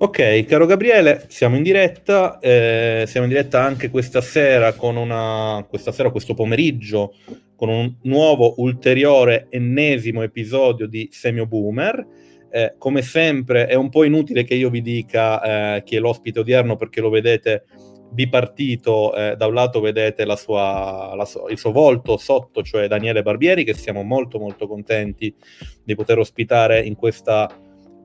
Ok, caro Gabriele, siamo in diretta, eh, siamo in diretta anche questa sera con una, questa sera, questo pomeriggio, con un nuovo, ulteriore, ennesimo episodio di Semio Boomer. Eh, come sempre è un po' inutile che io vi dica eh, chi è l'ospite odierno perché lo vedete bipartito, eh, da un lato vedete la sua, la so, il suo volto sotto, cioè Daniele Barbieri, che siamo molto molto contenti di poter ospitare in questa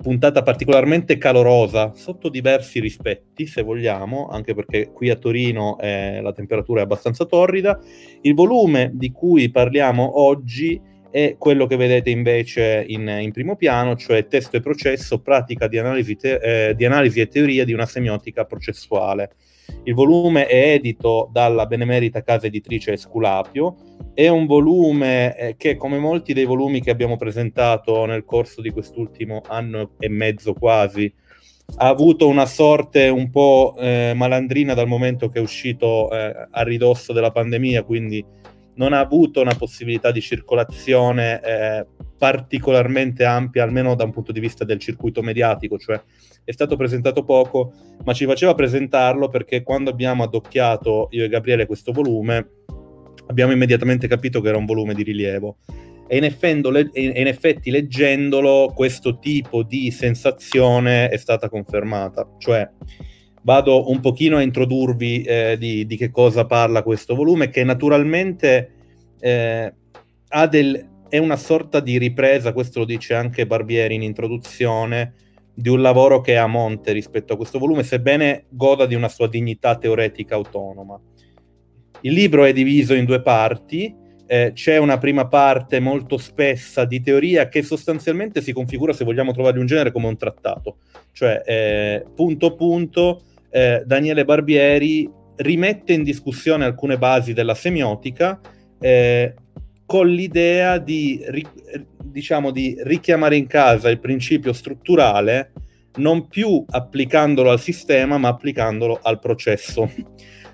puntata particolarmente calorosa sotto diversi rispetti, se vogliamo, anche perché qui a Torino eh, la temperatura è abbastanza torrida. Il volume di cui parliamo oggi è quello che vedete invece in, in primo piano, cioè testo e processo, pratica di analisi, te- eh, di analisi e teoria di una semiotica processuale. Il volume è edito dalla benemerita casa editrice Esculapio, è un volume eh, che, come molti dei volumi che abbiamo presentato nel corso di quest'ultimo anno e mezzo quasi, ha avuto una sorte un po' eh, malandrina dal momento che è uscito eh, a ridosso della pandemia, quindi non ha avuto una possibilità di circolazione eh, particolarmente ampia, almeno da un punto di vista del circuito mediatico, cioè è stato presentato poco, ma ci faceva presentarlo perché quando abbiamo addocchiato io e Gabriele questo volume, abbiamo immediatamente capito che era un volume di rilievo. E in, le- in effetti leggendolo questo tipo di sensazione è stata confermata, cioè vado un pochino a introdurvi eh, di, di, che cosa parla questo volume, che naturalmente eh, del, è una sorta di ripresa, questo lo dice anche Barbieri in introduzione, di un lavoro che è a monte rispetto a questo volume, sebbene goda di una sua dignità teoretica autonoma. Il libro è diviso in due parti, eh, c'è una prima parte molto spessa di teoria che sostanzialmente si configura, se vogliamo trovare un genere, come un trattato, cioè eh, punto punto eh, Daniele Barbieri rimette in discussione alcune basi della semiotica eh, con l'idea di, ri, diciamo, di richiamare in casa il principio strutturale non più applicandolo al sistema, ma applicandolo al processo.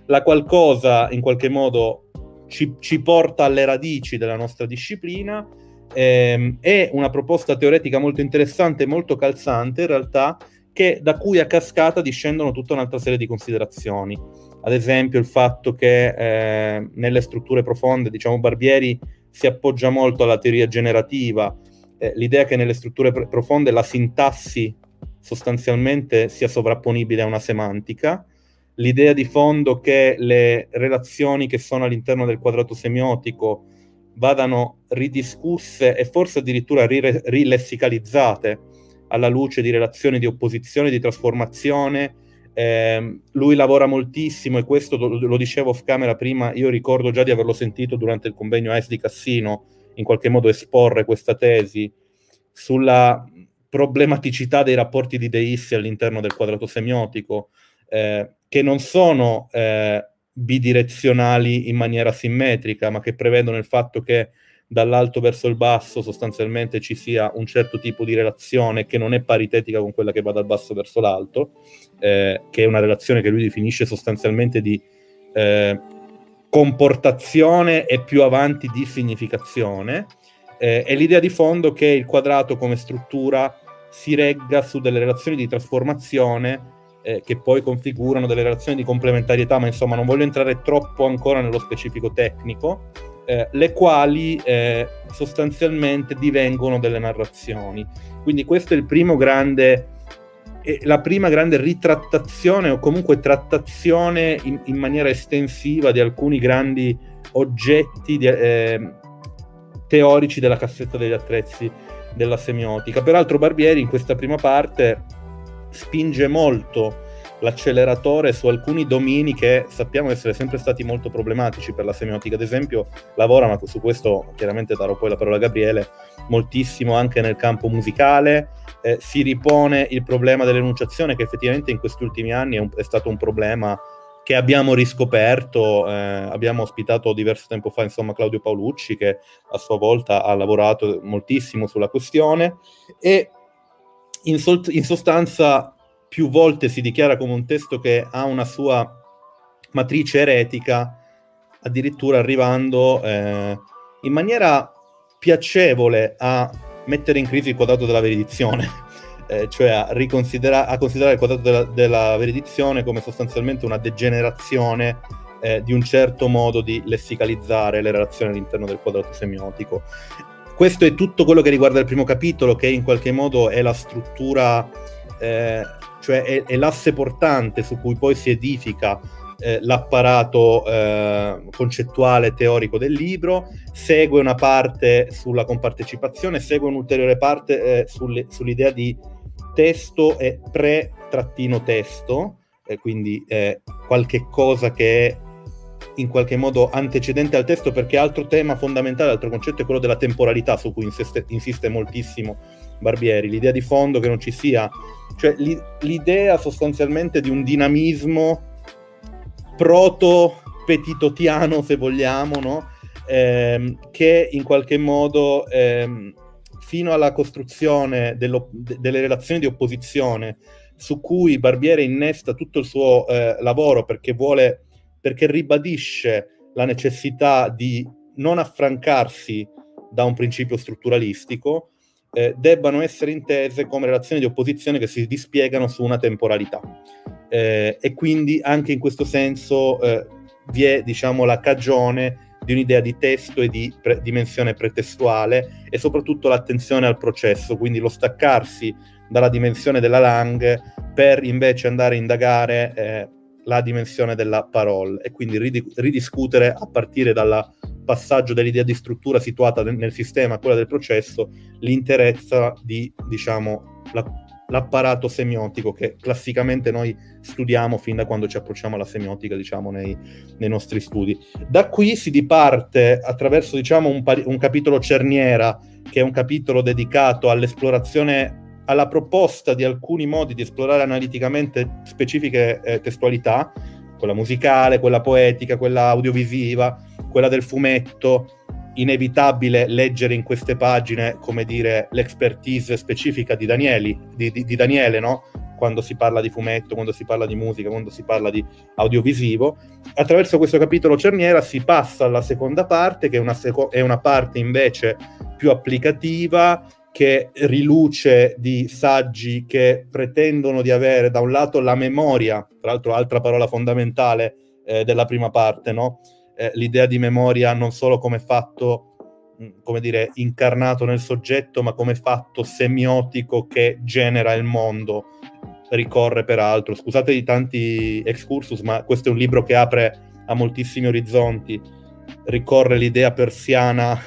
La qualcosa in qualche modo ci, ci porta alle radici della nostra disciplina. Ehm, è una proposta teoretica molto interessante e molto calzante, in realtà, che, da cui a cascata discendono tutta un'altra serie di considerazioni. Ad esempio, il fatto che eh, nelle strutture profonde, diciamo, Barbieri si appoggia molto alla teoria generativa, eh, l'idea che nelle strutture pr- profonde la sintassi sostanzialmente sia sovrapponibile a una semantica, l'idea di fondo che le relazioni che sono all'interno del quadrato semiotico vadano ridiscusse e forse addirittura rilessicalizzate alla luce di relazioni di opposizione, di trasformazione. Eh, lui lavora moltissimo e questo lo, lo, dicevo off camera prima, io ricordo già di averlo sentito durante il convegno AES di Cassino, in qualche modo esporre questa tesi sulla problematicità dei rapporti di deissi all'interno del quadrato semiotico, eh, che non sono eh, bidirezionali in maniera simmetrica, ma che prevedono il fatto che dall'alto verso il basso sostanzialmente ci sia un certo tipo di relazione che non è paritetica con quella che va dal basso verso l'alto, eh, che è una relazione che lui definisce sostanzialmente di eh, comportazione e più avanti di significazione, eh, è l'idea di fondo che il quadrato come struttura si regga su delle relazioni di trasformazione eh, che poi configurano delle relazioni di complementarietà, ma insomma non voglio entrare troppo ancora nello specifico tecnico, eh, le quali eh, sostanzialmente divengono delle narrazioni. Quindi questo è il primo grande, eh, la prima grande ritrattazione o comunque trattazione in, in maniera estensiva di alcuni grandi oggetti di, ehm, teorici della cassetta degli attrezzi della semiotica. Peraltro Barbieri in questa prima parte spinge molto l'acceleratore su alcuni domini che sappiamo essere sempre stati molto problematici per la semiotica. Ad esempio, lavora, ma su questo chiaramente darò poi la parola a Gabriele, moltissimo anche nel campo musicale. Eh, si ripone il problema dell'enunciazione, che effettivamente in questi ultimi anni è, un, è stato un problema che abbiamo riscoperto. Eh, abbiamo ospitato diverso tempo fa, insomma, Claudio Paolucci, che a sua volta ha lavorato moltissimo sulla questione. E in, sol- in sostanza più volte si dichiara come un testo che ha una sua matrice eretica, addirittura arrivando eh, in maniera piacevole a mettere in crisi il quadrato della veridizione. eh, cioè a, riconsidera- a considerare il quadrato della, della veredizione come sostanzialmente una degenerazione eh, di un certo modo di lessicalizzare le relazioni all'interno del quadrato semiotico. Questo è tutto quello che riguarda il primo capitolo, che in qualche modo è la struttura, eh, cioè è, è, l'asse portante su cui poi si edifica eh, l'apparato eh, concettuale teorico del libro, segue una parte sulla compartecipazione, segue un'ulteriore parte eh, sulle, sull'idea di testo e pre-testo, quindi eh, qualche cosa che è in qualche modo antecedente al testo perché altro tema fondamentale, altro concetto è quello della temporalità su cui insiste, insiste moltissimo Barbieri, l'idea di fondo che non ci sia, cioè l'idea sostanzialmente di un dinamismo proto-petitotiano se vogliamo, no? eh, che in qualche modo eh, fino alla costruzione delle relazioni di opposizione su cui Barbieri innesta tutto il suo eh, lavoro perché vuole perché ribadisce la necessità di non affrancarsi da un principio strutturalistico, eh, debbano essere intese come relazioni di opposizione che si dispiegano su una temporalità. Eh, e quindi anche in questo senso eh, vi è diciamo, la cagione di un'idea di testo e di pre- dimensione pretestuale e soprattutto l'attenzione al processo, quindi lo staccarsi dalla dimensione della lang per invece andare a indagare eh, la dimensione della parola e quindi rid- ridiscutere a partire dal passaggio dell'idea di struttura situata nel, sistema a quella del processo l'interezza di diciamo la, l'apparato semiotico che classicamente noi studiamo fin da quando ci approcciamo alla semiotica diciamo nei, nei nostri studi. Da qui si diparte attraverso diciamo un, un capitolo cerniera che è un capitolo dedicato all'esplorazione alla proposta di alcuni modi di esplorare analiticamente specifiche eh, testualità, quella musicale, quella poetica, quella audiovisiva, quella del fumetto, inevitabile leggere in queste pagine, come dire, l'expertise specifica di, Danieli, di, di, di Daniele, no? quando si parla di fumetto, quando si parla di musica, quando si parla di audiovisivo. Attraverso questo capitolo cerniera si passa alla seconda parte, che è una, seco- è una parte invece più applicativa, che riluce di saggi che pretendono di avere da un lato la memoria, tra l'altro altra parola fondamentale eh, della prima parte, no? eh, l'idea di memoria non solo come fatto, mm, come dire, incarnato nel soggetto, ma come fatto semiotico che genera il mondo, ricorre peraltro, scusate di tanti excursus, ma questo è un libro che apre a moltissimi orizzonti, ricorre l'idea persiana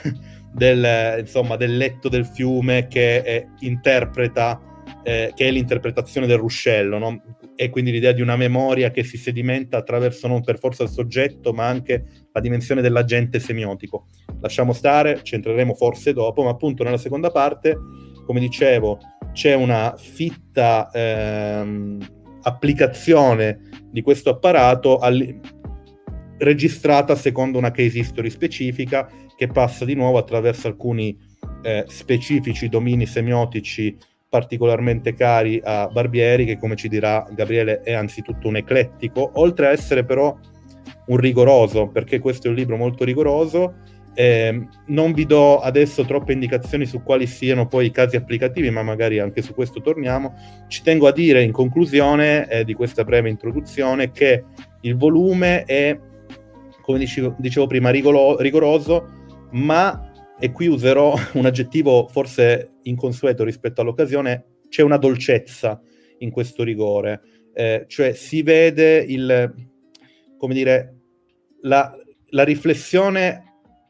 del, insomma, del letto del fiume che è, interpreta, eh, che è l'interpretazione del ruscello, no? e quindi l'idea di una memoria che si sedimenta attraverso non per forza il soggetto, ma anche la dimensione dell'agente semiotico. Lasciamo stare, ci entreremo forse dopo, ma appunto nella seconda parte, come dicevo, c'è una fitta ehm, applicazione di questo apparato all- registrata secondo una case history specifica che passa di nuovo attraverso alcuni eh, specifici domini semiotici particolarmente cari a Barbieri, che come ci dirà Gabriele è anzitutto un eclettico, oltre a essere però un rigoroso, perché questo è un libro molto rigoroso. Eh, non vi do adesso troppe indicazioni su quali siano poi i casi applicativi, ma magari anche su questo torniamo. Ci tengo a dire in conclusione eh, di questa breve introduzione che il volume è, come dicevo, dicevo prima, rigolo- rigoroso ma, e qui userò un aggettivo forse inconsueto rispetto all'occasione, c'è una dolcezza in questo rigore, eh, cioè si vede il, come dire, la, la riflessione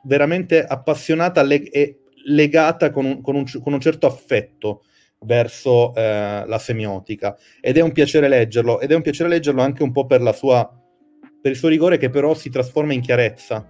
veramente appassionata le- e legata con un, con, un, con un, certo affetto verso eh, la semiotica. Ed è un piacere leggerlo ed è un piacere leggerlo anche un po' per sua per il suo rigore che però si trasforma in chiarezza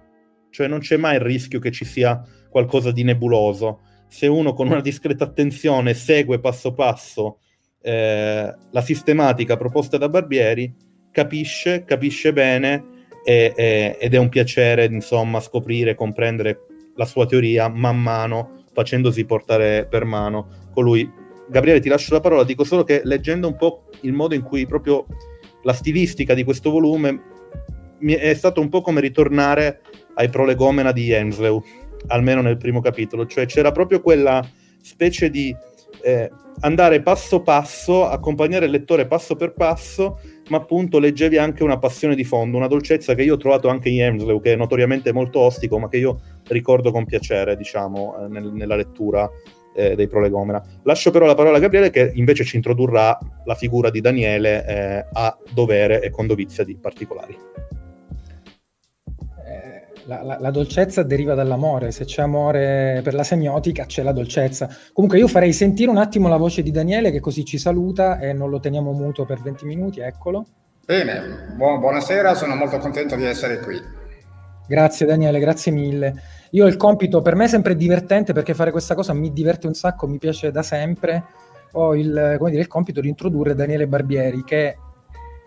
cioè non c'è mai il rischio che ci sia qualcosa di nebuloso. Se uno con una discreta attenzione segue passo passo eh, la sistematica proposta da Barbieri, capisce, capisce bene e, e, ed è un piacere insomma scoprire, comprendere la sua teoria man mano facendosi portare per mano colui. Gabriele ti lascio la parola, dico solo che leggendo un po' il modo in cui proprio la stilistica di questo volume è stato un po' come ritornare ai prolegomena di Henslew, almeno nel primo capitolo, cioè c'era proprio quella specie di eh, andare passo passo, accompagnare il lettore passo per passo, ma appunto leggevi anche una passione di fondo, una dolcezza che io ho trovato anche in Hemslow, che è notoriamente molto ostico, ma che io ricordo con piacere, diciamo, eh, nel, nella lettura eh, dei Prolegomena. Lascio però la parola a Gabriele che invece ci introdurrà la figura di Daniele eh, a dovere e con dovizia di particolari. La, la, la, dolcezza deriva dall'amore, se c'è amore per la semiotica c'è la dolcezza. Comunque io farei sentire un attimo la voce di Daniele che così ci saluta e non lo teniamo muto per 20 minuti, eccolo. Bene, Bu- buonasera, sono molto contento di essere qui. Grazie Daniele, grazie mille. Io ho il compito, per me è sempre divertente perché fare questa cosa mi diverte un sacco, mi piace da sempre. Ho il, dire, il compito di introdurre Daniele Barbieri, che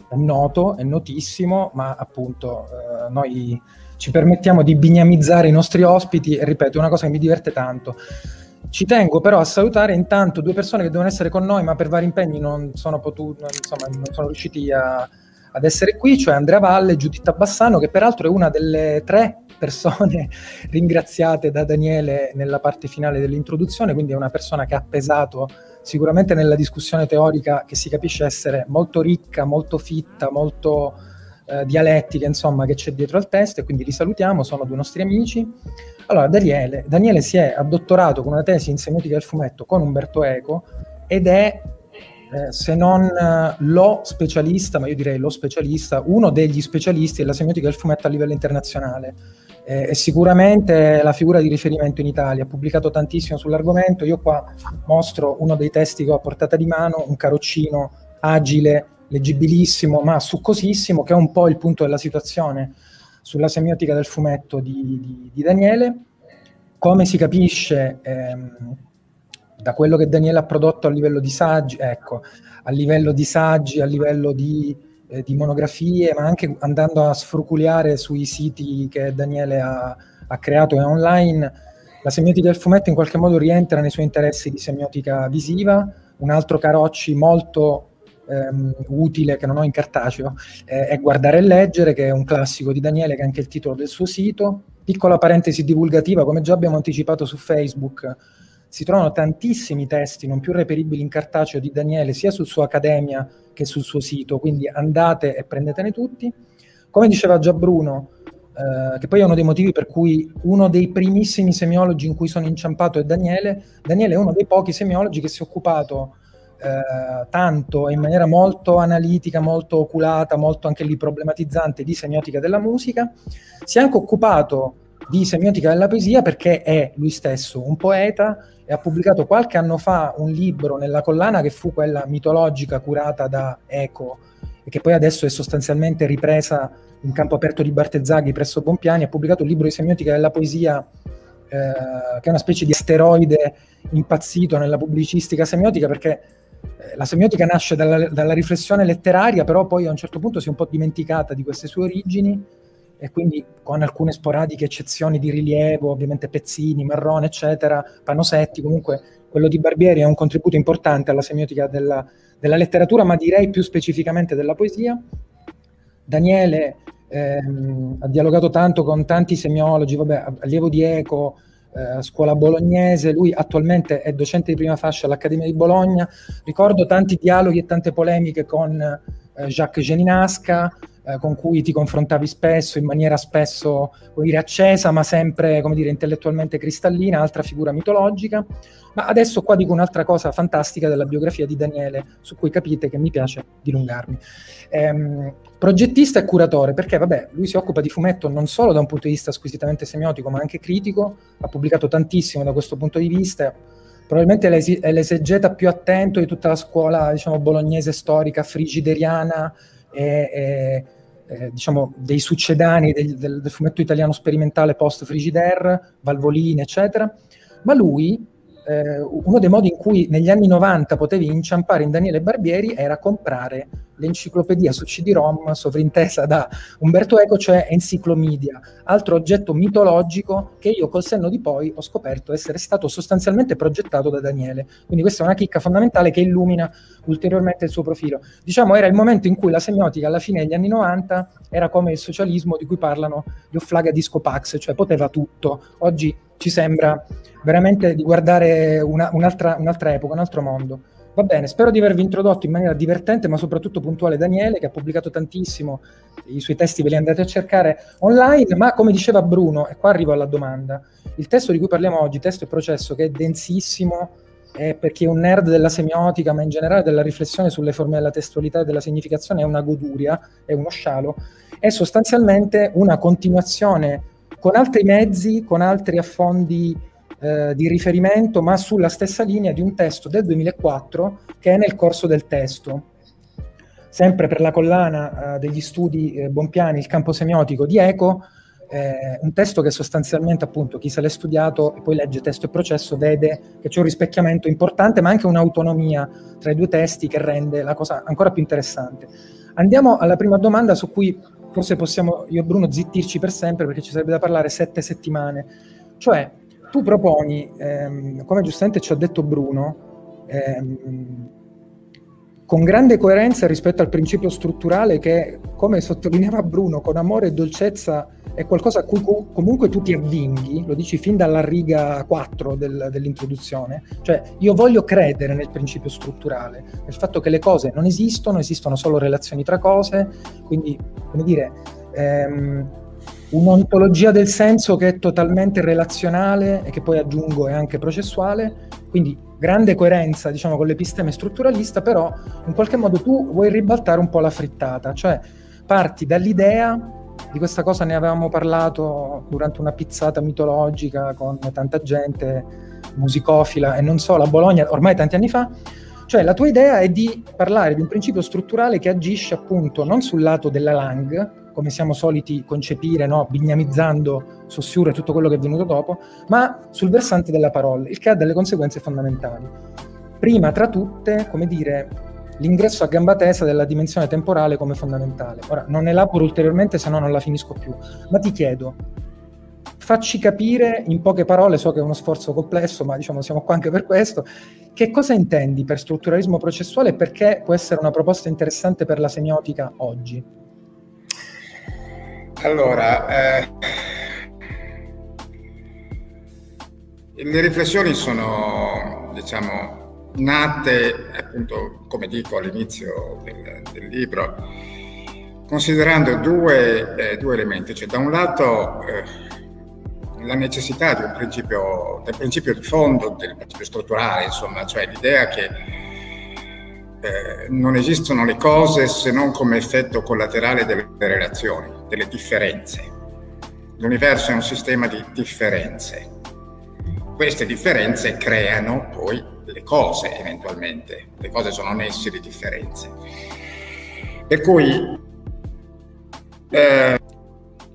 è noto, è notissimo, ma appunto eh, noi ci permettiamo di bignamizzare i nostri ospiti e ripeto, è una cosa che mi diverte tanto. Ci tengo però a salutare intanto due persone che devono essere con noi, ma per vari impegni non sono, potuti, insomma, non sono riusciti a, ad essere qui, cioè Andrea Valle e Giuditta Bassano, che peraltro è una delle tre persone ringraziate da Daniele nella parte finale dell'introduzione, quindi è una persona che ha pesato sicuramente nella discussione teorica che si capisce essere molto ricca, molto fitta, molto eh, dialettica, insomma, che c'è dietro al testo e quindi li salutiamo, sono due nostri amici. Allora, Daniele, Daniele si è addottorato con una tesi in semiotica del fumetto con Umberto Eco ed è eh, se non eh, lo specialista, ma io direi lo specialista, uno degli specialisti della semiotica del fumetto a livello internazionale eh, è sicuramente la figura di riferimento in Italia, ha pubblicato tantissimo sull'argomento, io qua mostro uno dei testi che ho a portata di mano, un caroccino agile, leggibilissimo, ma succosissimo, che è un po' il punto della situazione sulla semiotica del fumetto di, di, di Daniele. Come si capisce ehm, da quello che Daniele ha prodotto a livello di saggi, ecco, a livello di saggi, a livello di eh, di monografie, ma anche andando a sfruculiare sui siti che Daniele ha, ha creato e online. La semiotica del fumetto in qualche modo rientra nei suoi interessi di semiotica visiva. Un altro Carocci molto ehm, utile che non ho in cartaceo eh, è Guardare e leggere, che è un classico di Daniele, che è anche il titolo del suo sito. Piccola parentesi divulgativa, come già abbiamo anticipato su Facebook, si trovano tantissimi testi non più reperibili in cartaceo di Daniele, sia sul suo Accademia che sul suo sito, quindi andate e prendetene tutti. Come diceva già Bruno, eh, che poi è uno dei motivi per cui uno dei primissimi semiologi in cui sono inciampato è Daniele, Daniele è uno dei pochi semiologi che si è occupato eh, tanto in maniera molto analitica, molto oculata, molto anche lì problematizzante di semiotica della musica, si è anche occupato di semiotica della poesia perché è lui stesso un poeta e ha pubblicato qualche anno fa un libro nella collana che fu quella mitologica curata da Eco e che poi adesso è sostanzialmente ripresa in campo aperto di Bartezzaghi presso Bompiani, ha pubblicato un libro di semiotica della poesia eh, che è una specie di asteroide impazzito nella pubblicistica semiotica perché la semiotica nasce dalla, dalla, riflessione letteraria, però poi a un certo punto si è un po' dimenticata di queste sue origini e quindi con alcune sporadiche eccezioni di rilievo, ovviamente Pezzini, Marrone, eccetera, Panosetti, comunque quello di Barbieri è un contributo importante alla semiotica della, della letteratura, ma direi più specificamente della poesia. Daniele ehm, ha dialogato tanto con tanti semiologi, vabbè, allievo di Eco, eh, scuola bolognese, lui attualmente è docente di prima fascia all'Accademia di Bologna, ricordo tanti dialoghi e tante polemiche con eh, Jacques Geninasca, eh, con cui ti confrontavi spesso, in maniera spesso dire, accesa, ma sempre dire, intellettualmente cristallina, altra figura mitologica. Ma adesso qua dico un'altra cosa fantastica della biografia di Daniele, su cui capite che mi piace dilungarmi. Ehm, progettista e curatore, perché vabbè, lui si occupa di fumetto non solo da un punto di vista squisitamente semiotico, ma anche critico, ha pubblicato tantissimo da questo punto di vista, probabilmente è l'esegeta più attento di tutta la scuola diciamo, bolognese storica, frigideriana e, e eh, diciamo, dei succedani del, del, del, fumetto italiano sperimentale post Frigidaire, Valvolini, eccetera, ma lui eh, uno dei modi in cui negli anni 90 potevi inciampare in Daniele Barbieri era comprare l'enciclopedia su CD-ROM sovrintesa da Umberto Eco, cioè Enciclomedia, altro oggetto mitologico che io col senno di poi ho scoperto essere stato sostanzialmente progettato da Daniele. Quindi questa è una chicca fondamentale che illumina ulteriormente il suo profilo. Diciamo era il momento in cui la semiotica alla fine degli anni 90 era come il socialismo di cui parlano gli Offlaga Disco Pax, cioè poteva tutto. Oggi ci sembra veramente di guardare una, un'altra, un'altra epoca, un altro mondo. Va bene, spero di avervi introdotto in maniera divertente ma soprattutto puntuale Daniele che ha pubblicato tantissimo, i suoi testi ve li andate a cercare online, ma come diceva Bruno, e qua arrivo alla domanda, il testo di cui parliamo oggi, testo e processo, che è densissimo, eh, per chi è un nerd della semiotica, ma in generale della riflessione sulle forme della testualità e della significazione, è una goduria, è uno scialo, è sostanzialmente una continuazione con altri mezzi, con altri affondi eh, di riferimento, ma sulla stessa linea di un testo del 2004 che è nel corso del testo. Sempre per la collana eh, degli studi eh, Bompiani, il campo semiotico di Eco, eh, un testo che sostanzialmente appunto chi se l'è studiato e poi legge testo e processo vede che c'è un rispecchiamento importante ma anche un'autonomia tra i due testi che rende la cosa ancora più interessante. Andiamo alla prima domanda su cui forse possiamo io e Bruno zittirci per sempre perché ci sarebbe da parlare sette settimane. Cioè, tu proponi, ehm, come giustamente ci ha detto Bruno, ehm, con grande coerenza rispetto al principio strutturale che, come sottolineava Bruno, con amore e dolcezza è qualcosa a cui comunque tu ti avvinghi, lo dici fin dalla riga 4 del, dell'introduzione, cioè io voglio credere nel principio strutturale, nel fatto che le cose non esistono, esistono solo relazioni tra cose, quindi, come dire, ehm, un'ontologia del senso che è totalmente relazionale e che poi aggiungo è anche processuale, quindi grande coerenza diciamo con l'episteme strutturalista, però in qualche modo tu vuoi ribaltare un po' la frittata, cioè parti dall'idea, di questa cosa ne avevamo parlato durante una pizzata mitologica con tanta gente musicofila e non so, la Bologna ormai tanti anni fa, cioè la tua idea è di parlare di un principio strutturale che agisce appunto non sul lato della lang, come siamo soliti concepire, no? bignamizzando Saussure e tutto quello che è venuto dopo, ma sul versante della parola, il che ha delle conseguenze fondamentali. Prima tra tutte, come dire, l'ingresso a gamba tesa della dimensione temporale come fondamentale. Ora, non elaboro ulteriormente se no non la finisco più, ma ti chiedo, facci capire in poche parole, so che è uno sforzo complesso, ma diciamo siamo qua anche per questo, che cosa intendi per strutturalismo processuale e perché può essere una proposta interessante per la semiotica oggi? Allora, eh, le riflessioni sono, diciamo, nate, appunto, come dico all'inizio del, del libro, considerando due, eh, due, elementi. Cioè, da un lato, eh, la necessità di un principio, del principio di fondo, del principio strutturale, insomma, cioè l'idea che eh, non esistono le cose se non come effetto collaterale delle relazioni, delle differenze. L'universo è un sistema di differenze. Queste differenze creano poi le cose eventualmente. Le cose sono nessi di differenze. Per cui eh,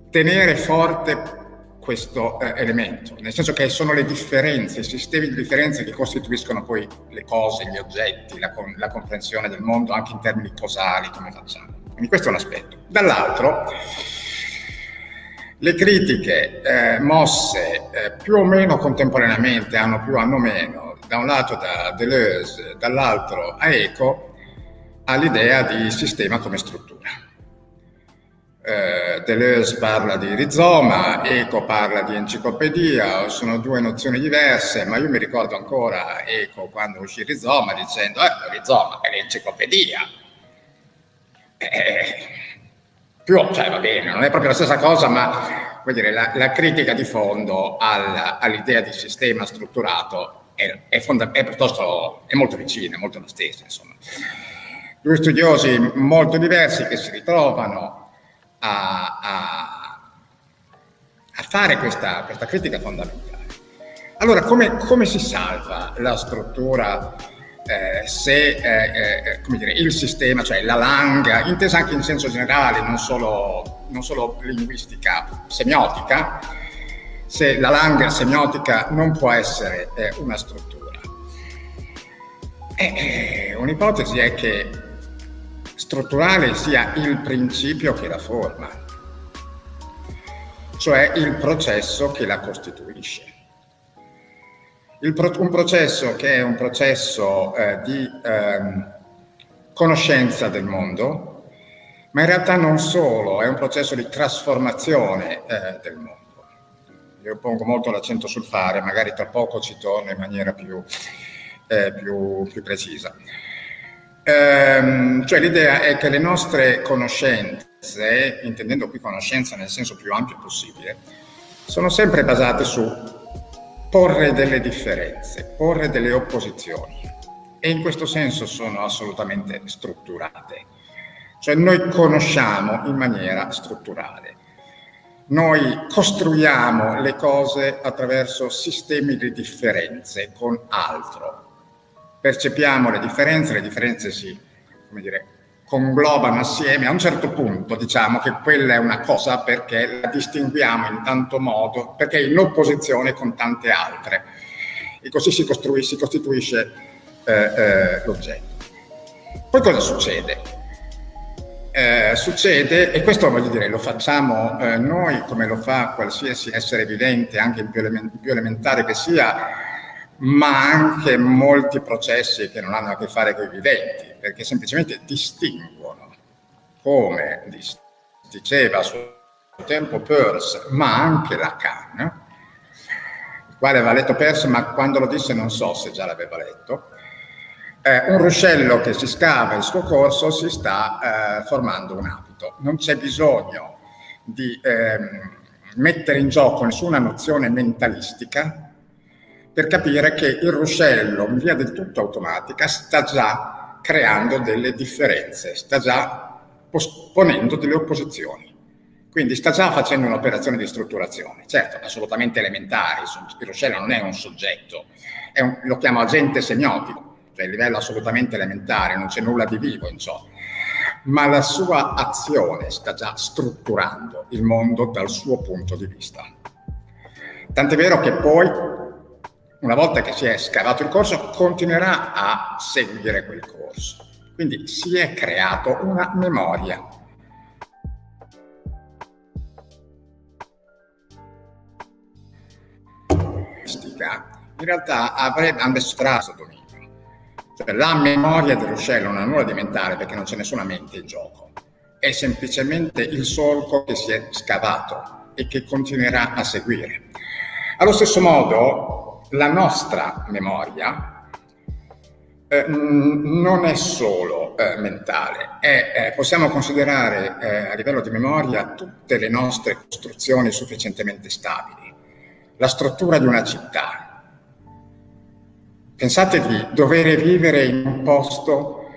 tenere forte questo eh, elemento, nel senso che sono le differenze, i sistemi di differenze che costituiscono poi le cose, gli oggetti, la, la comprensione del mondo anche in termini causali, come facciamo. Quindi questo è un aspetto. Dall'altro, le critiche eh, mosse eh, più o meno contemporaneamente, hanno più, hanno meno, da un lato da Deleuze, dall'altro a Eco, all'idea di sistema come struttura eh, Deleuze parla di rizoma, Eco parla di enciclopedia, sono due nozioni diverse, ma io mi ricordo ancora Eco quando uscì rizoma dicendo, eh, rizoma è l'enciclopedia. Eh, più, cioè va bene, non è proprio la stessa cosa, ma dire, la, la critica di fondo al, all'idea di sistema strutturato è, è, fonda- è, è molto vicina, è molto la stessa, insomma. Due studiosi molto diversi che si ritrovano a, a, a fare questa, questa, critica fondamentale. Allora, come, come si salva la struttura eh, se eh, eh, dire, il sistema, cioè la langa, intesa anche in senso generale, non solo, non solo linguistica, semiotica, se la langa semiotica non può essere eh, una struttura. Eh, un'ipotesi è che strutturale sia il principio che la forma, cioè il processo che la costituisce. Pro- un processo che è un processo eh, di ehm, conoscenza del mondo, ma in realtà non solo, è un processo di trasformazione eh, del mondo. Io pongo molto l'accento sul fare, magari tra poco ci torno in maniera più, eh, più, più precisa. Ehm, cioè l'idea è che le nostre conoscenze, intendendo qui conoscenza nel senso più ampio possibile, sono sempre basate su porre delle differenze, porre delle opposizioni e in questo senso sono assolutamente strutturate. Cioè noi conosciamo in maniera strutturale. Noi costruiamo le cose attraverso sistemi di differenze con altro. Percepiamo le differenze, le differenze si, dire, conglobano assieme. A un certo punto diciamo che quella è una cosa perché la distinguiamo in tanto modo, perché è in opposizione con tante altre. E così si, si costituisce eh, eh, l'oggetto. Poi cosa succede? Eh, succede, e questo voglio dire, lo facciamo eh, noi come lo fa qualsiasi essere vivente, anche il più, element- più, elementare che sia, ma anche molti processi che non hanno a che fare con i viventi, perché semplicemente distinguono, come diceva a suo tempo Peirce, ma anche Lacan, il quale aveva letto Peirce, ma quando lo disse non so se già l'aveva letto, eh, un ruscello che si scava il suo corso si sta eh, formando un abito. Non c'è bisogno di ehm, mettere in gioco nessuna nozione mentalistica per capire che il ruscello, in via del tutto automatica, sta già creando delle differenze, sta già ponendo delle opposizioni. Quindi sta già facendo un'operazione di strutturazione, certo, assolutamente elementare, il ruscello non è un soggetto, è un, lo chiamo agente semiotico, cioè livello assolutamente elementare, non c'è nulla di vivo in ciò, ma la sua azione sta già strutturando il mondo dal suo punto di vista. Tant'è vero che poi, una volta che si è scavato il corso, continuerà a seguire quel corso. Quindi si è creato una memoria. In realtà avrebbe estratto dominio cioè, la memoria dell'uccello non ha nulla di mentale perché non c'è nessuna mente in gioco, è semplicemente il solco che si è scavato e che continuerà a seguire. Allo stesso modo, la nostra memoria eh, non è solo eh, mentale, è, eh, possiamo considerare eh, a livello di memoria tutte le nostre costruzioni sufficientemente stabili. La struttura di una città, Pensate di dover vivere in un posto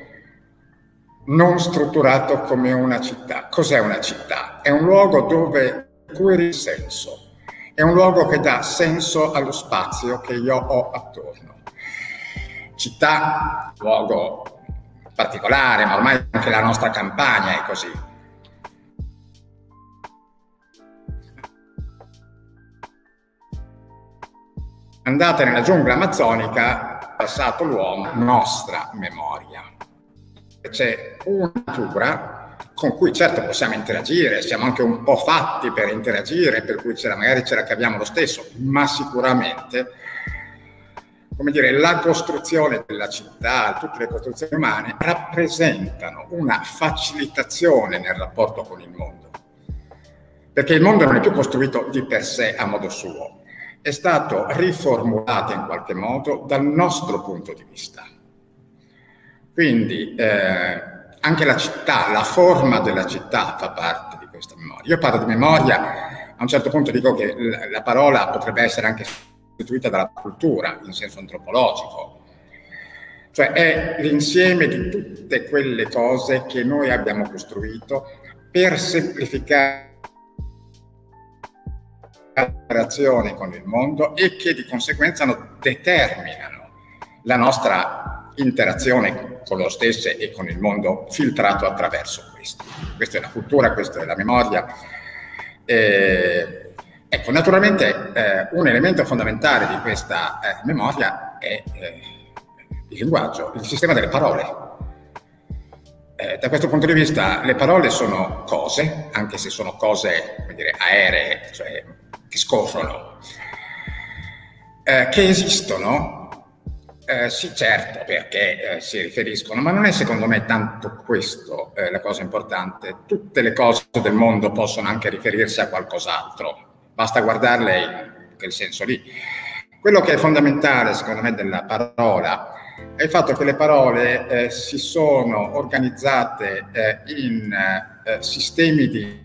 non strutturato come una città. Cos'è una città? È un luogo dove curi il senso, è un luogo che dà senso allo spazio che io ho attorno. Città, luogo particolare, ma ormai anche la nostra campagna è così. Andate nella giungla amazzonica passato l'uomo nostra memoria. C'è una natura con cui certo possiamo interagire, siamo anche un po' fatti per interagire, per cui ce la, magari ce la caviamo lo stesso, ma sicuramente, come dire, la costruzione della città, tutte le costruzioni umane rappresentano una facilitazione nel rapporto con il mondo, perché il mondo non è più costruito di per sé a modo suo, è stato riformulato in qualche modo dal nostro punto di vista. Quindi eh, anche la città, la forma della città fa parte di questa memoria. Io parlo di memoria, a un certo punto dico che la parola potrebbe essere anche sostituita dalla cultura in senso antropologico, cioè è l'insieme di tutte quelle cose che noi abbiamo costruito per semplificare interazione con il mondo e che di conseguenza determinano la nostra interazione con lo stesso e con il mondo filtrato attraverso questo. Questa è la cultura, questa è la memoria. Eh, ecco, naturalmente eh, un elemento fondamentale di questa eh, memoria è eh, il linguaggio, il sistema delle parole. Eh, da questo punto di vista le parole sono cose, anche se sono cose dire, aeree, cioè che scorrono, eh, che esistono. Eh, sì, certo, perché eh, si riferiscono, ma non è secondo me tanto questo eh, la cosa importante. Tutte le cose del mondo possono anche riferirsi a qualcos'altro. Basta guardarle quel senso lì. Quello che è fondamentale, secondo me, della parola è il fatto che le parole eh, si sono organizzate eh, in eh, sistemi di,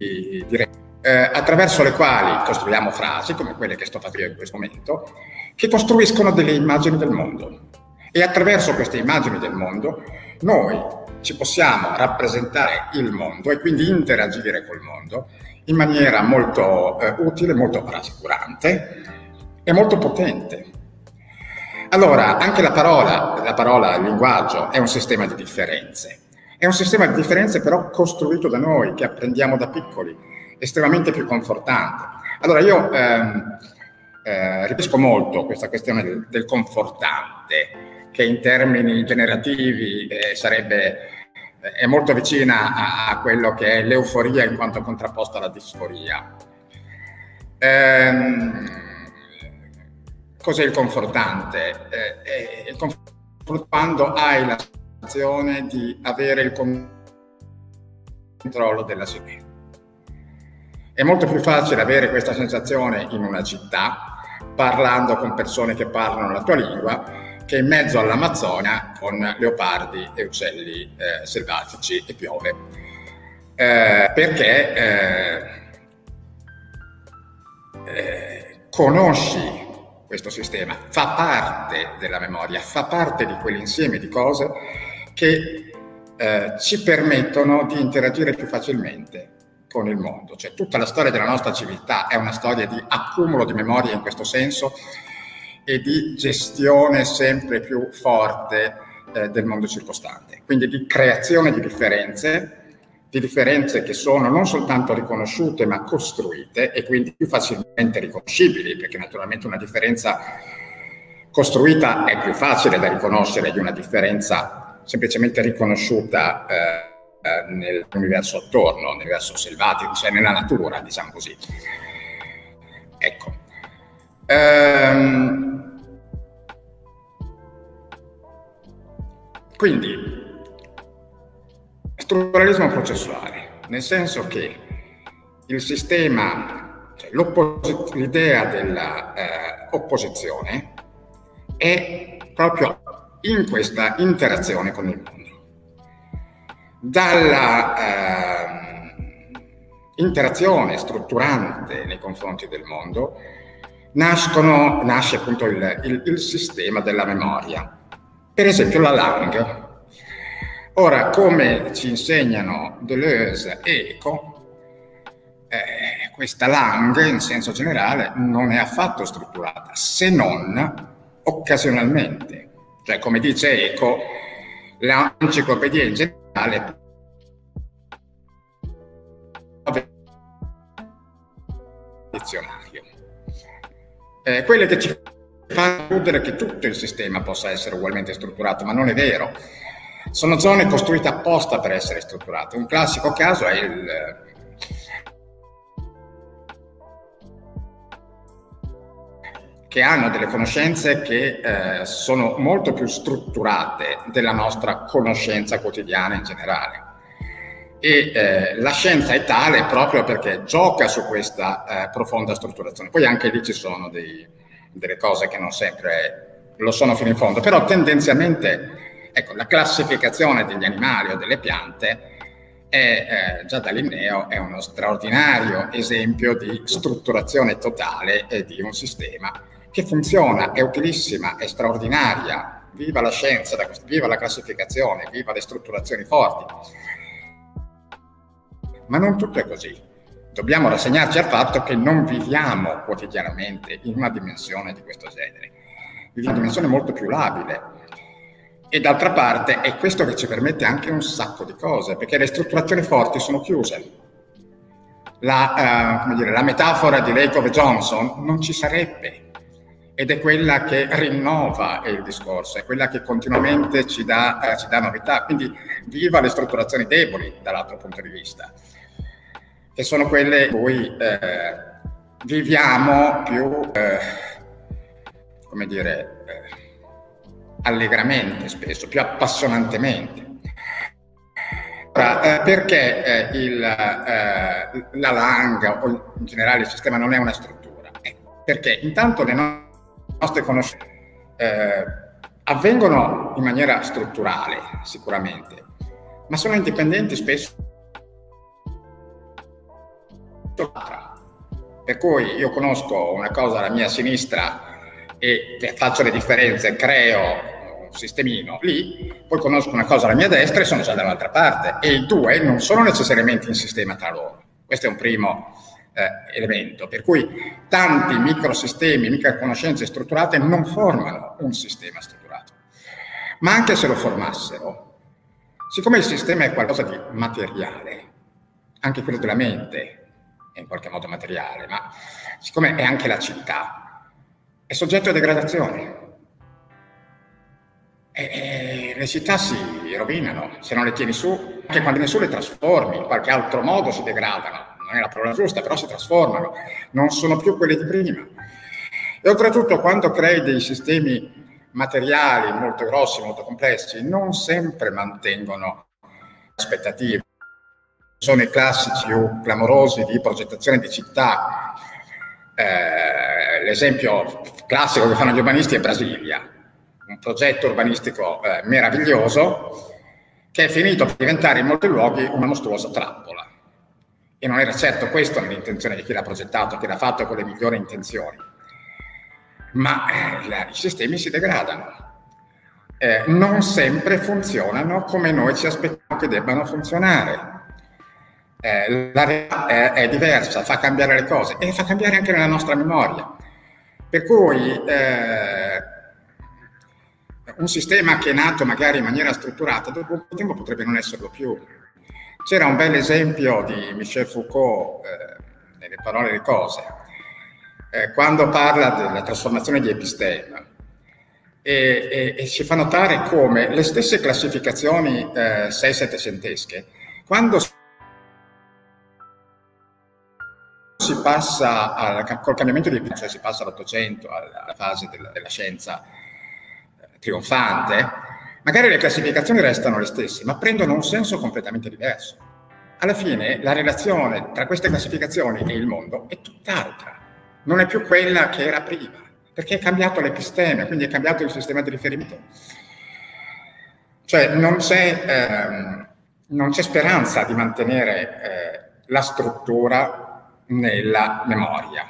di, di eh, attraverso le quali costruiamo frasi, come quelle che sto facendo in questo momento, che costruiscono delle immagini del mondo. E attraverso queste immagini del mondo noi ci possiamo rappresentare il mondo e quindi interagire col mondo in maniera molto eh, utile, molto rassicurante e molto potente. Allora, anche la parola, la parola, il linguaggio è un sistema di differenze. È un sistema di differenze però costruito da noi, che apprendiamo da piccoli, estremamente più confortante. Allora io ehm, eh, ripetisco molto questa questione del, del, confortante, che in termini generativi eh, sarebbe è molto vicina a, a, quello che è l'euforia in quanto contrapposta alla disforia. Ehm, cos'è il confortante? Eh, il confortante quando hai la sensazione di avere il controllo della situazione. È molto più facile avere questa sensazione in una città, parlando con persone che parlano la tua lingua, che in mezzo all'Amazzonia con leopardi e uccelli eh, selvatici e piove. Eh, perché eh, eh, conosci questo sistema, fa parte della memoria, fa parte di quell'insieme di cose che eh, ci permettono di interagire più facilmente con il mondo. Cioè tutta la storia della nostra civiltà è una storia di accumulo di memoria in questo senso e di gestione sempre più forte eh, del mondo circostante. Quindi di creazione di differenze, di differenze che sono non soltanto riconosciute ma costruite e quindi più facilmente riconoscibili, perché naturalmente una differenza costruita è più facile da riconoscere di una differenza semplicemente riconosciuta eh, nell'universo attorno, nell'universo selvatico, cioè nella natura, diciamo così. Ecco. Ehm, quindi, strutturalismo processuale, nel senso che il sistema, cioè l'idea dell'opposizione eh, è proprio in questa interazione con il mondo dalla eh, interazione strutturante nei confronti del mondo nascono, nasce appunto il, il, il, sistema della memoria. Per esempio la Lang. Ora, come ci insegnano Deleuze e Eco, eh, questa Lang in senso generale non è affatto strutturata, se non occasionalmente. Cioè, come dice Eco, l'enciclopedia in generale dizionario. Eh, quelle che ci fanno credere che tutto il sistema possa essere ugualmente strutturato, ma non è vero. Sono zone costruite apposta per essere strutturate. Un classico caso è il, che hanno delle conoscenze che eh, sono molto più strutturate della nostra conoscenza quotidiana in generale. E eh, la scienza è tale proprio perché gioca su questa eh, profonda strutturazione. Poi anche lì ci sono dei, delle cose che non sempre lo sono fino in fondo, però tendenzialmente ecco, la classificazione degli animali o delle piante è, eh, già da Linneo è uno straordinario esempio di strutturazione totale di un sistema che funziona, è utilissima, è straordinaria, viva la scienza, viva la classificazione, viva le strutturazioni forti. Ma non tutto è così. Dobbiamo rassegnarci al fatto che non viviamo quotidianamente in una dimensione di questo genere, in una dimensione molto più labile. E d'altra parte è questo che ci permette anche un sacco di cose, perché le strutturazioni forti sono chiuse. La, uh, dire, la metafora di Lakoff e Johnson non ci sarebbe ed è quella che rinnova il discorso, è quella che continuamente ci dà, eh, ci dà novità. Quindi viva le strutturazioni deboli dall'altro punto di vista, che sono quelle in cui eh, viviamo più, eh, come dire, eh, allegramente spesso, più appassionantemente. Eh, perché eh, il, la Lang o in generale il sistema non è una struttura? Perché intanto le no- nostre conoscenze eh, avvengono in maniera strutturale, sicuramente, ma sono indipendenti spesso. Per cui io conosco una cosa alla mia sinistra e faccio le differenze, creo un sistemino lì, poi conosco una cosa alla mia destra e sono già dall'altra parte e i due non sono necessariamente in sistema tra loro. Questo è un primo eh, elemento, per cui tanti microsistemi, microconoscenze strutturate non formano un sistema strutturato. Ma anche se lo formassero, siccome il sistema è qualcosa di materiale, anche quello della mente è in qualche modo materiale, ma siccome è anche la città, è soggetto a degradazione. E, le città si rovinano se non le tieni su, anche quando ne su le trasformi, in qualche altro modo si degradano, non è la parola giusta, però si trasformano, non sono più quelle di prima. E oltretutto quando crei dei sistemi materiali molto grossi, molto complessi, non sempre mantengono aspettative. Sono i classici più clamorosi di progettazione di città. Eh, l'esempio classico che fanno gli urbanisti è Brasilia un progetto urbanistico eh, meraviglioso che è finito per diventare in molti luoghi una mostruosa trappola. E non era certo questo l'intenzione di chi l'ha progettato, chi l'ha fatto con le migliori intenzioni. Ma eh, i sistemi si degradano. Eh, non sempre funzionano come noi ci aspettiamo che debbano funzionare. Eh, la realtà è, è, diversa, fa cambiare le cose e fa cambiare anche la nostra memoria. Per cui eh, un sistema che è nato magari in maniera strutturata, dopo un po' di tempo potrebbe non esserlo più. C'era un bel esempio di Michel Foucault eh, nelle parole di cose, eh, quando parla della trasformazione di epistema. E, e, e, ci fa notare come le stesse classificazioni eh, 6-700esche, quando si passa al, col cambiamento di cioè si passa all'Ottocento, alla fase della, della scienza trionfante, magari le classificazioni restano le stesse, ma prendono un senso completamente diverso. Alla fine la relazione tra queste classificazioni e il mondo è tutt'altra, non è più quella che era prima, perché è cambiato l'episteme, quindi è cambiato il sistema di riferimento. Cioè non c'è, ehm, non c'è speranza di mantenere eh, la struttura nella memoria.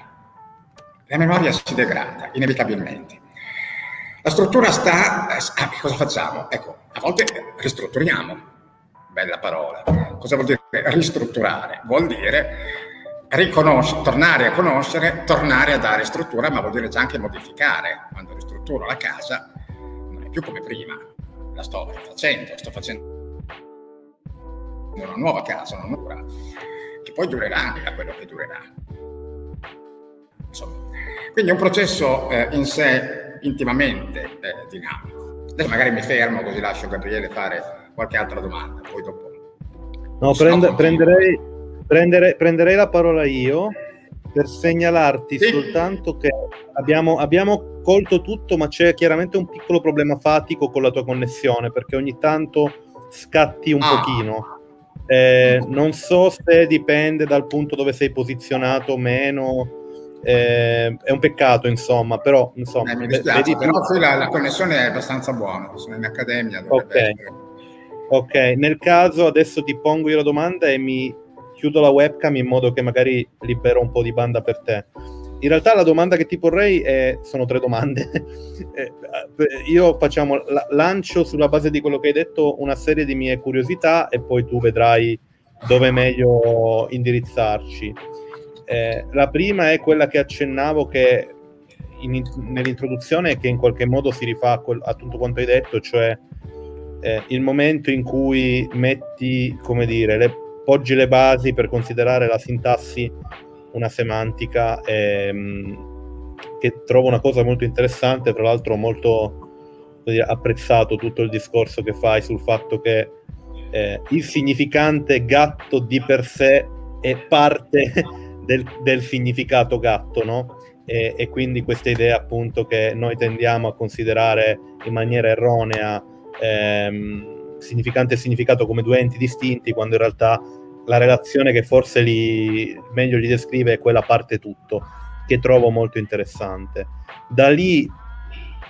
La memoria si degrada inevitabilmente. La struttura sta... Ah, cosa facciamo? Ecco, a volte ristrutturiamo. Bella parola. Cosa vuol dire ristrutturare? Vuol dire tornare a conoscere, tornare a dare struttura, ma vuol dire già anche modificare. Quando ristrutturo la casa non è più come prima, la sto rifacendo, sto facendo una nuova casa, una nuova, che poi durerà anche da quello che durerà. Insomma, quindi è un processo eh, in sé intimamente eh, dinamico. Adesso magari mi fermo così lascio Gabriele fare qualche altra domanda, poi dopo... No, prende, prenderei, prendere, prenderei la parola io per segnalarti sì. soltanto che abbiamo, abbiamo, colto tutto, ma c'è chiaramente un piccolo problema fatico con la tua connessione, perché ogni tanto scatti un ah. pochino. Eh, non so se dipende dal punto dove sei posizionato o meno, eh, è un peccato, insomma, però insomma, eh, mi dispiace, però qui la, la, connessione è abbastanza buona, sono in accademia. Ok. ok, nel caso adesso ti pongo io la domanda e mi chiudo la webcam in modo che magari libero un po' di banda per te. In realtà la domanda che ti porrei è, sono tre domande. Eh, io facciamo, la, lancio sulla base di quello che hai detto una serie di mie curiosità e poi tu vedrai dove è meglio indirizzarci. Eh, la prima è quella che accennavo che in, nell'introduzione che in qualche modo si rifà a, a tutto quanto hai detto, cioè eh, il momento in cui metti, come dire, le, poggi le basi per considerare la sintassi una semantica ehm, che trovo una cosa molto interessante, tra l'altro molto dire, apprezzato tutto il discorso che fai sul fatto che eh, il significante gatto di per sé è parte del, del significato gatto, no? E, e, quindi questa idea appunto che noi tendiamo a considerare in maniera erronea ehm, significante e significato come due enti distinti, quando in realtà la relazione che forse li, meglio li descrive è quella parte tutto, che trovo molto interessante. Da lì,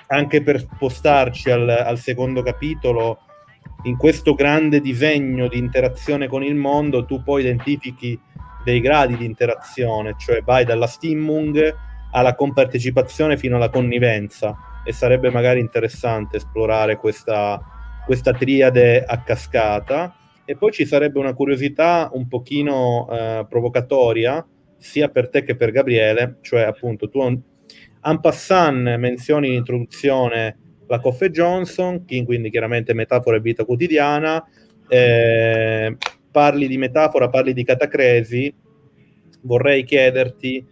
anche per spostarci al, al secondo capitolo, in questo grande disegno di interazione con il mondo, tu poi identifichi dei gradi di interazione, cioè vai dalla stimmung alla compartecipazione fino alla connivenza. E sarebbe magari interessante esplorare questa, questa triade a cascata. E poi ci sarebbe una curiosità un pochino eh, provocatoria sia per te che per Gabriele, cioè appunto tu en passant menzioni in introduzione la Coffe Johnson, quindi chiaramente metafora e vita quotidiana, eh, parli di metafora, parli di catacresi, vorrei chiederti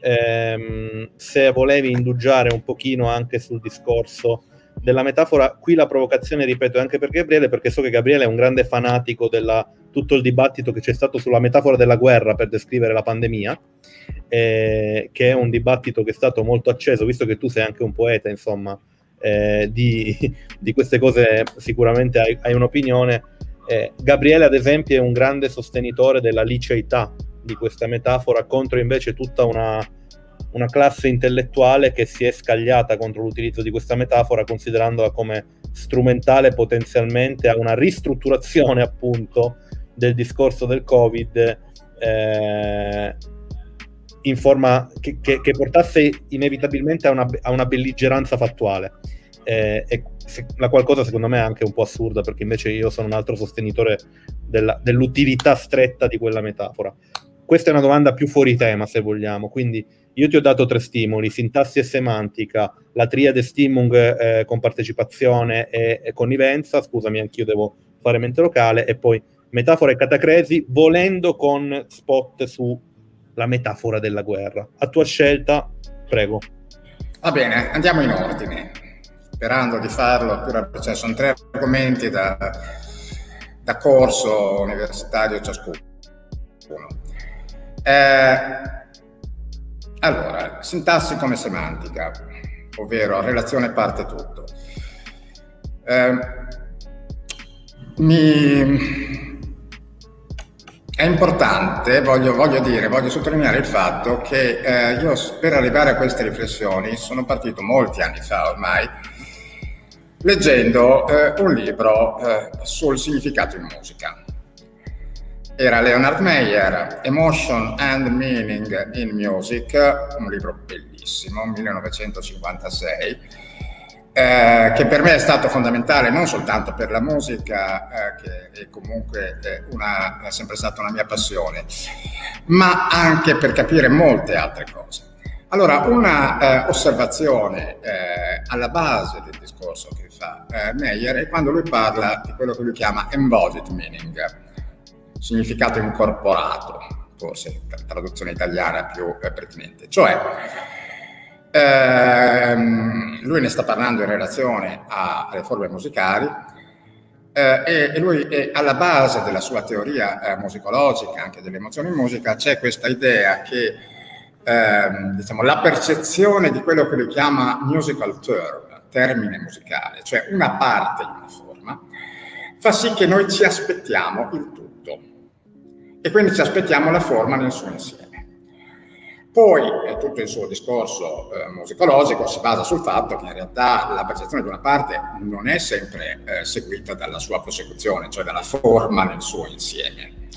ehm, se volevi indugiare un pochino anche sul discorso della metafora, qui la provocazione, ripeto, è anche per Gabriele, perché so che Gabriele è un grande fanatico di tutto il dibattito che c'è stato sulla metafora della guerra per descrivere la pandemia, eh, che è un dibattito che è stato molto acceso, visto che tu sei anche un poeta, insomma, eh, di, di, queste cose sicuramente hai, hai un'opinione. Eh, Gabriele, ad esempio, è un grande sostenitore della liceità di questa metafora contro invece tutta una, una classe intellettuale che si è scagliata contro l'utilizzo di questa metafora considerandola come strumentale potenzialmente a una ristrutturazione appunto del discorso del Covid eh, in forma che, che, che, portasse inevitabilmente a una, a una belligeranza fattuale. Eh, se, la qualcosa secondo me è anche un po' assurda perché invece io sono un altro sostenitore della, dell'utilità stretta di quella metafora. Questa è una domanda più fuori tema, se vogliamo. Quindi io ti ho dato tre stimoli, sintassi e semantica, la triade stimung eh, con partecipazione e, e, connivenza, scusami, anch'io devo fare mente locale, e poi metafora e catacresi, volendo con spot sulla metafora della guerra. A tua scelta, prego. Va bene, andiamo in ordine, sperando di farlo. Cioè, sono tre argomenti da, da corso universitario ciascuno. Eh, allora, sintassi come semantica, ovvero relazione parte tutto. Eh, mi, è importante, voglio, voglio, dire, voglio sottolineare il fatto che eh, io per arrivare a queste riflessioni sono partito molti anni fa ormai leggendo eh, un libro eh, sul significato in musica era Leonard Meyer, Emotion and Meaning in Music, un libro bellissimo, 1956, eh, che per me è stato fondamentale non soltanto per la musica, eh, che è comunque una, è sempre stata una mia passione, ma anche per capire molte altre cose. Allora, una eh, osservazione eh, alla base del discorso che fa eh, Meyer è quando lui parla di quello che lui chiama embodied meaning significato incorporato, forse la traduzione italiana più eh, pertinente. Cioè, ehm, lui ne sta parlando in relazione a, alle forme musicali eh, e, lui è alla base della sua teoria eh, musicologica, anche delle emozioni in musica, c'è questa idea che ehm, diciamo, la percezione di quello che lui chiama musical term, termine musicale, cioè una parte di una forma, fa sì che noi ci aspettiamo il tutto e quindi ci aspettiamo la forma nel suo insieme. Poi tutto il suo discorso eh, musicologico si basa sul fatto che in realtà la percezione di una parte non è sempre eh, seguita dalla sua prosecuzione, cioè dalla forma nel suo insieme,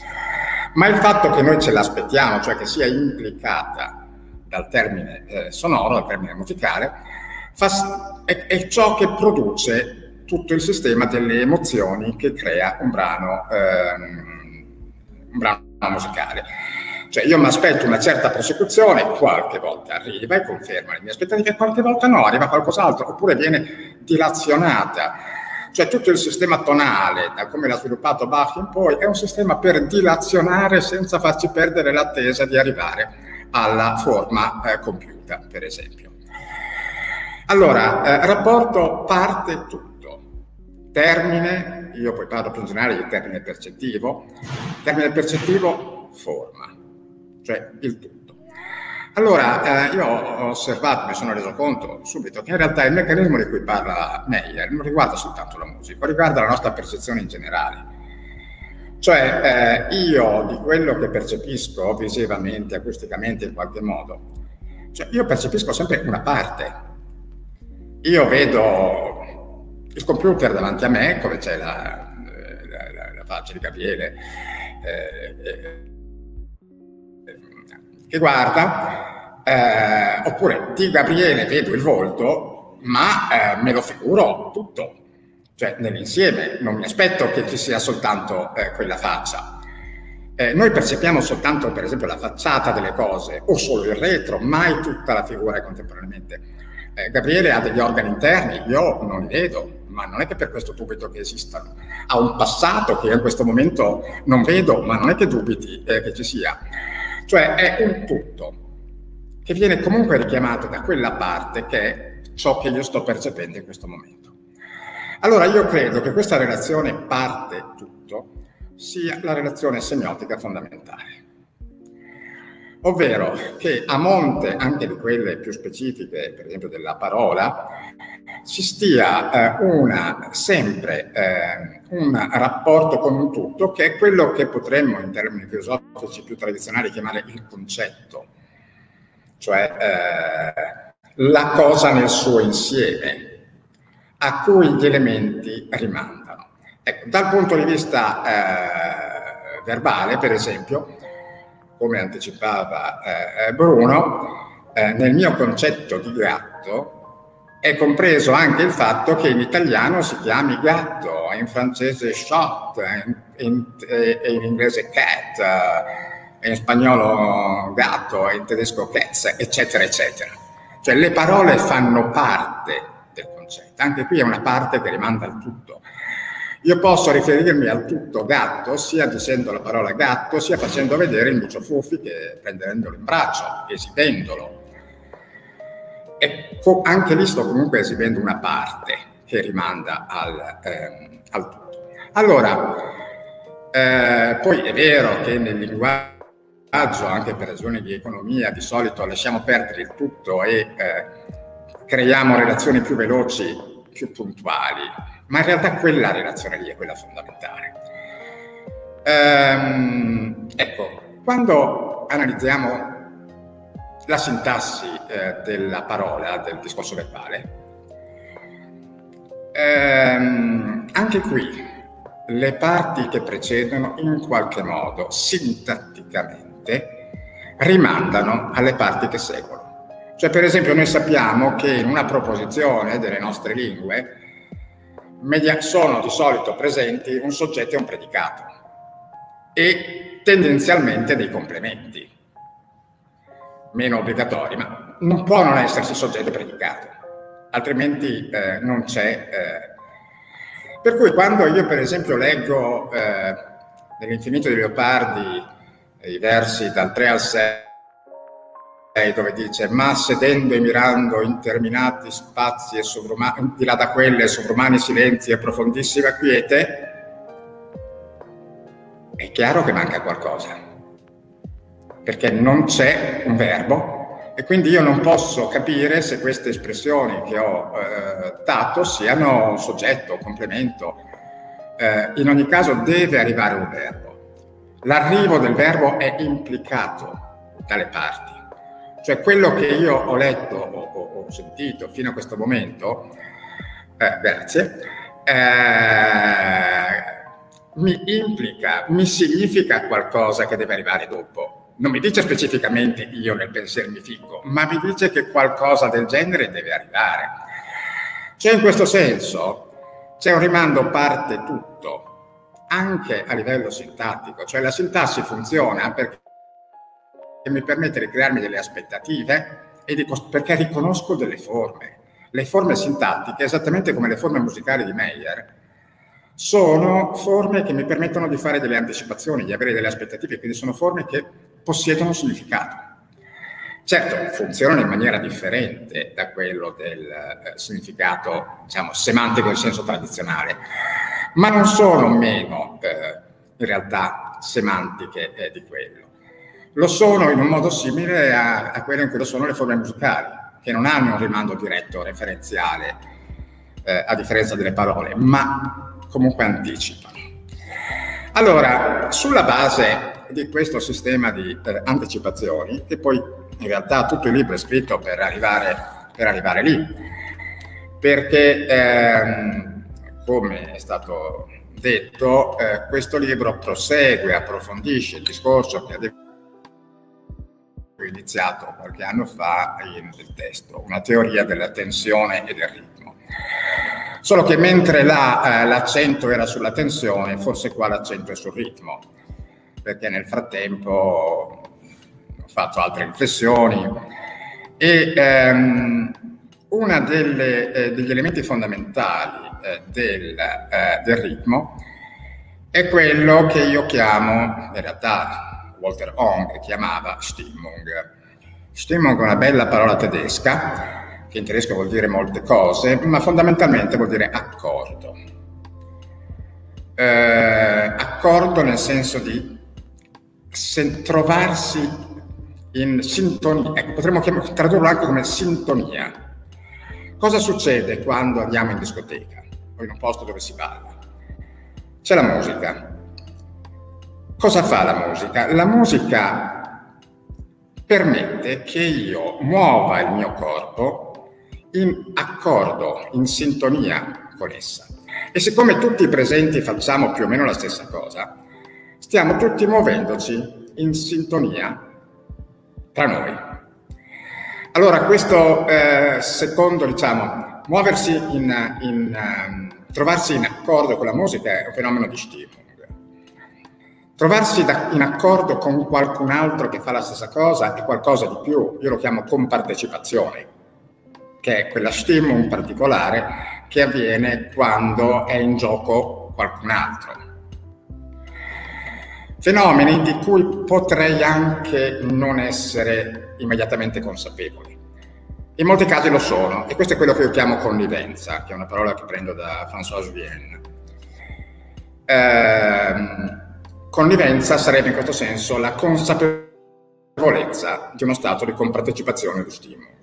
ma il fatto che noi ce l'aspettiamo, cioè che sia implicata dal termine eh, sonoro, dal termine musicale, fa, è, è, ciò che produce tutto il sistema delle emozioni che crea un brano ehm, un brano musicale. Cioè io mi aspetto una certa prosecuzione, qualche volta arriva e conferma le mie aspettative, qualche volta no, arriva qualcos'altro, oppure viene dilazionata. Cioè tutto il sistema tonale, da come l'ha sviluppato Bach in poi, è un sistema per dilazionare senza farci perdere l'attesa di arrivare alla forma eh, compiuta, per esempio. Allora, eh, rapporto parte tutto, termine io poi parlo più in generale di termine percettivo, termine percettivo forma, cioè il tutto. Allora, eh, io ho osservato, mi sono reso conto subito che in realtà il meccanismo di cui parla Meyer non riguarda soltanto la musica, riguarda la nostra percezione in generale. Cioè, eh, io di quello che percepisco visivamente, acusticamente, in qualche modo, cioè io percepisco sempre una parte. Io vedo il computer davanti a me, come c'è la, la, la, la faccia di Gabriele, eh, eh, che guarda, eh, oppure di Gabriele vedo il volto, ma eh, me lo figuro tutto, cioè nell'insieme, non mi aspetto che ci sia soltanto eh, quella faccia. Eh, noi percepiamo soltanto, per esempio, la facciata delle cose o solo il retro, mai tutta la figura contemporaneamente. Eh, Gabriele ha degli organi interni, io non li vedo, ma non è che per questo dubito che esistano. Ha un passato che in questo momento non vedo, ma non è che dubiti eh, che ci sia. Cioè è un tutto che viene comunque richiamato da quella parte che è ciò che io sto percependo in questo momento. Allora io credo che questa relazione parte tutto sia la relazione semiotica fondamentale. Ovvero che a monte anche di quelle più specifiche, per esempio della parola, ci stia eh, una, sempre eh, un rapporto con un tutto che è quello che potremmo in termini filosofici più tradizionali chiamare il concetto, cioè eh, la cosa nel suo insieme, a cui gli elementi rimandano. Ecco, dal punto di vista eh, verbale, per esempio, come anticipava eh, Bruno, eh, nel mio concetto di gatto è compreso anche il fatto che in italiano si chiami gatto, in francese shot, in, in, in inglese cat, in spagnolo gatto, in tedesco cats, eccetera, eccetera. Cioè le parole fanno parte del concetto, anche qui è una parte che rimanda al tutto. Io posso riferirmi al tutto gatto sia dicendo la parola gatto, sia facendo vedere il micio Fuffi che prendendolo in braccio, esibendolo, e anche lì sto comunque esibendo una parte che rimanda al, ehm, al tutto. Allora, eh, poi è vero che nel linguaggio, anche per ragioni di economia, di solito lasciamo perdere il tutto e eh, creiamo relazioni più veloci, più puntuali, ma in realtà quella relazione lì è quella fondamentale. Ehm, ecco, quando analizziamo la sintassi eh, della parola, del discorso verbale. Ehm, anche qui le parti che precedono in qualche modo sintatticamente rimandano alle parti che seguono. Cioè per esempio noi sappiamo che in una proposizione delle nostre lingue media- sono di solito presenti un soggetto e un predicato e tendenzialmente dei complementi meno obbligatori, ma non può non esserci soggetto predicato, altrimenti eh, non c'è. Eh. Per cui quando io per esempio leggo eh, nell'infinito di Leopardi i versi dal 3 al 6, dove dice ma sedendo e mirando interminati spazi e sovrumani, di là da quelle sovrumani silenzi e profondissima quiete, è chiaro che manca qualcosa perché non c'è un verbo e quindi io non posso capire se queste espressioni che ho eh, dato siano soggetto, complemento. Eh, in ogni caso deve arrivare un verbo. L'arrivo del verbo è implicato dalle parti. Cioè quello che io ho letto o ho, sentito fino a questo momento, eh, grazie, eh, mi implica, mi significa qualcosa che deve arrivare dopo non mi dice specificamente io nel pensiero mi fico, ma mi dice che qualcosa del genere deve arrivare. Cioè in questo senso c'è un rimando parte tutto, anche a livello sintattico, cioè la sintassi funziona perché mi permette di crearmi delle aspettative e di, perché riconosco delle forme. Le forme sintattiche, esattamente come le forme musicali di Meyer, sono forme che mi permettono di fare delle anticipazioni, di avere delle aspettative, quindi sono forme che possiedono significato. Certo, funzionano in maniera differente da quello del eh, significato, diciamo, semantico in senso tradizionale, ma non sono meno, eh, in realtà, semantiche eh, di quello. Lo sono in un modo simile a, a quello in cui lo sono le forme musicali, che non hanno un rimando diretto, referenziale, eh, a differenza delle parole, ma comunque anticipano. Allora, sulla base di questo sistema di eh, anticipazioni, che poi in realtà tutto il libro è scritto per arrivare, per arrivare lì, perché ehm, come è stato detto, eh, questo libro prosegue, approfondisce il discorso che avevo iniziato qualche anno fa in del testo, una teoria della tensione e del ritmo. Solo che mentre là eh, l'accento era sulla tensione, forse qua l'accento è sul ritmo, perché nel frattempo ho fatto altre riflessioni e ehm, uno eh, degli elementi fondamentali eh, del, eh, del, ritmo è quello che io chiamo, in realtà Walter Ong chiamava Stimmung. Stimmung è una bella parola tedesca, che in tedesco vuol dire molte cose, ma fondamentalmente vuol dire accordo. Eh, accordo nel senso di trovarsi in sintonia, ecco, potremmo chiam- tradurlo anche come sintonia. Cosa succede quando andiamo in discoteca? o in un posto dove si balla. C'è la musica. Cosa fa la musica? La musica permette che io muova il mio corpo in accordo, in sintonia con essa. E siccome tutti i presenti facciamo più o meno la stessa cosa, stiamo tutti muovendoci in sintonia tra noi. Allora, questo eh, secondo, diciamo, muoversi in, in um, trovarsi in accordo con la musica è un fenomeno di stimolo. Trovarsi in accordo con qualcun altro che fa la stessa cosa è qualcosa di più, io lo chiamo compartecipazione, che è quella stimolo particolare che avviene quando è in gioco qualcun altro. Fenomeni di cui potrei anche non essere immediatamente consapevole. In molti casi lo sono, e questo è quello che io chiamo connivenza, che è una parola che prendo da François Vienne. Eh, connivenza sarebbe in questo senso la consapevolezza di uno stato di compartecipazione di stimolo.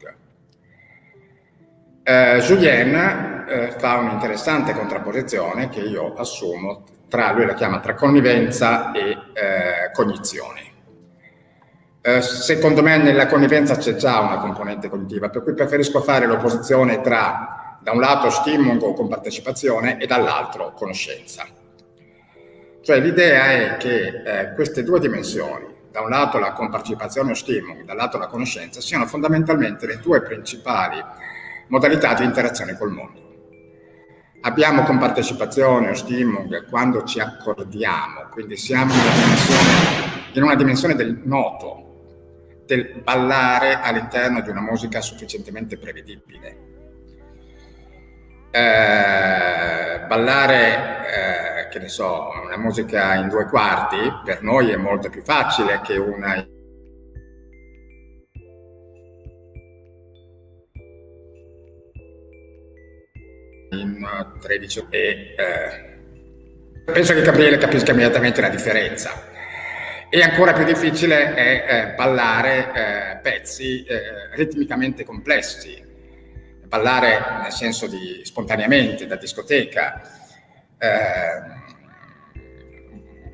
Eh, Julien eh, fa un'interessante contrapposizione che io assumo tra, lui la chiama tra connivenza e eh, cognizione. Eh, secondo me nella connivenza c'è già una componente cognitiva, per cui preferisco fare l'opposizione tra da un lato stimolo con partecipazione e dall'altro conoscenza. Cioè l'idea è che eh, queste due dimensioni, da un lato la compartecipazione o stimolo, dall'altro la conoscenza, siano fondamentalmente le due principali modalità di interazione col mondo. Abbiamo compartecipazione o stimolo quando ci accordiamo, quindi siamo in una dimensione, in una dimensione del noto, del ballare all'interno di una musica sufficientemente prevedibile. Eh, ballare, eh, che ne so, una musica in due quarti per noi è molto più facile che una in 13 e eh, penso che Gabriele capisca immediatamente la differenza. E ancora più difficile è eh, ballare eh, pezzi eh, ritmicamente complessi, ballare nel senso di spontaneamente, da discoteca. Eh,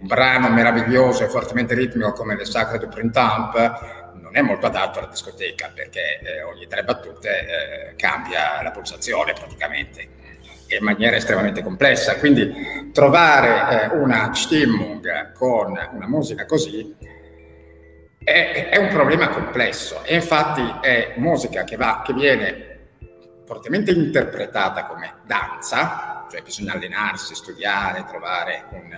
un brano meraviglioso e fortemente ritmico come Le Sacre du Printemps non è molto adatto alla discoteca perché eh, ogni tre battute eh, cambia la pulsazione praticamente in maniera estremamente complessa. Quindi trovare eh, una Stimmung con una musica così è, è, un problema complesso e infatti è musica che, va, che viene fortemente interpretata come danza, cioè bisogna allenarsi, studiare, trovare un,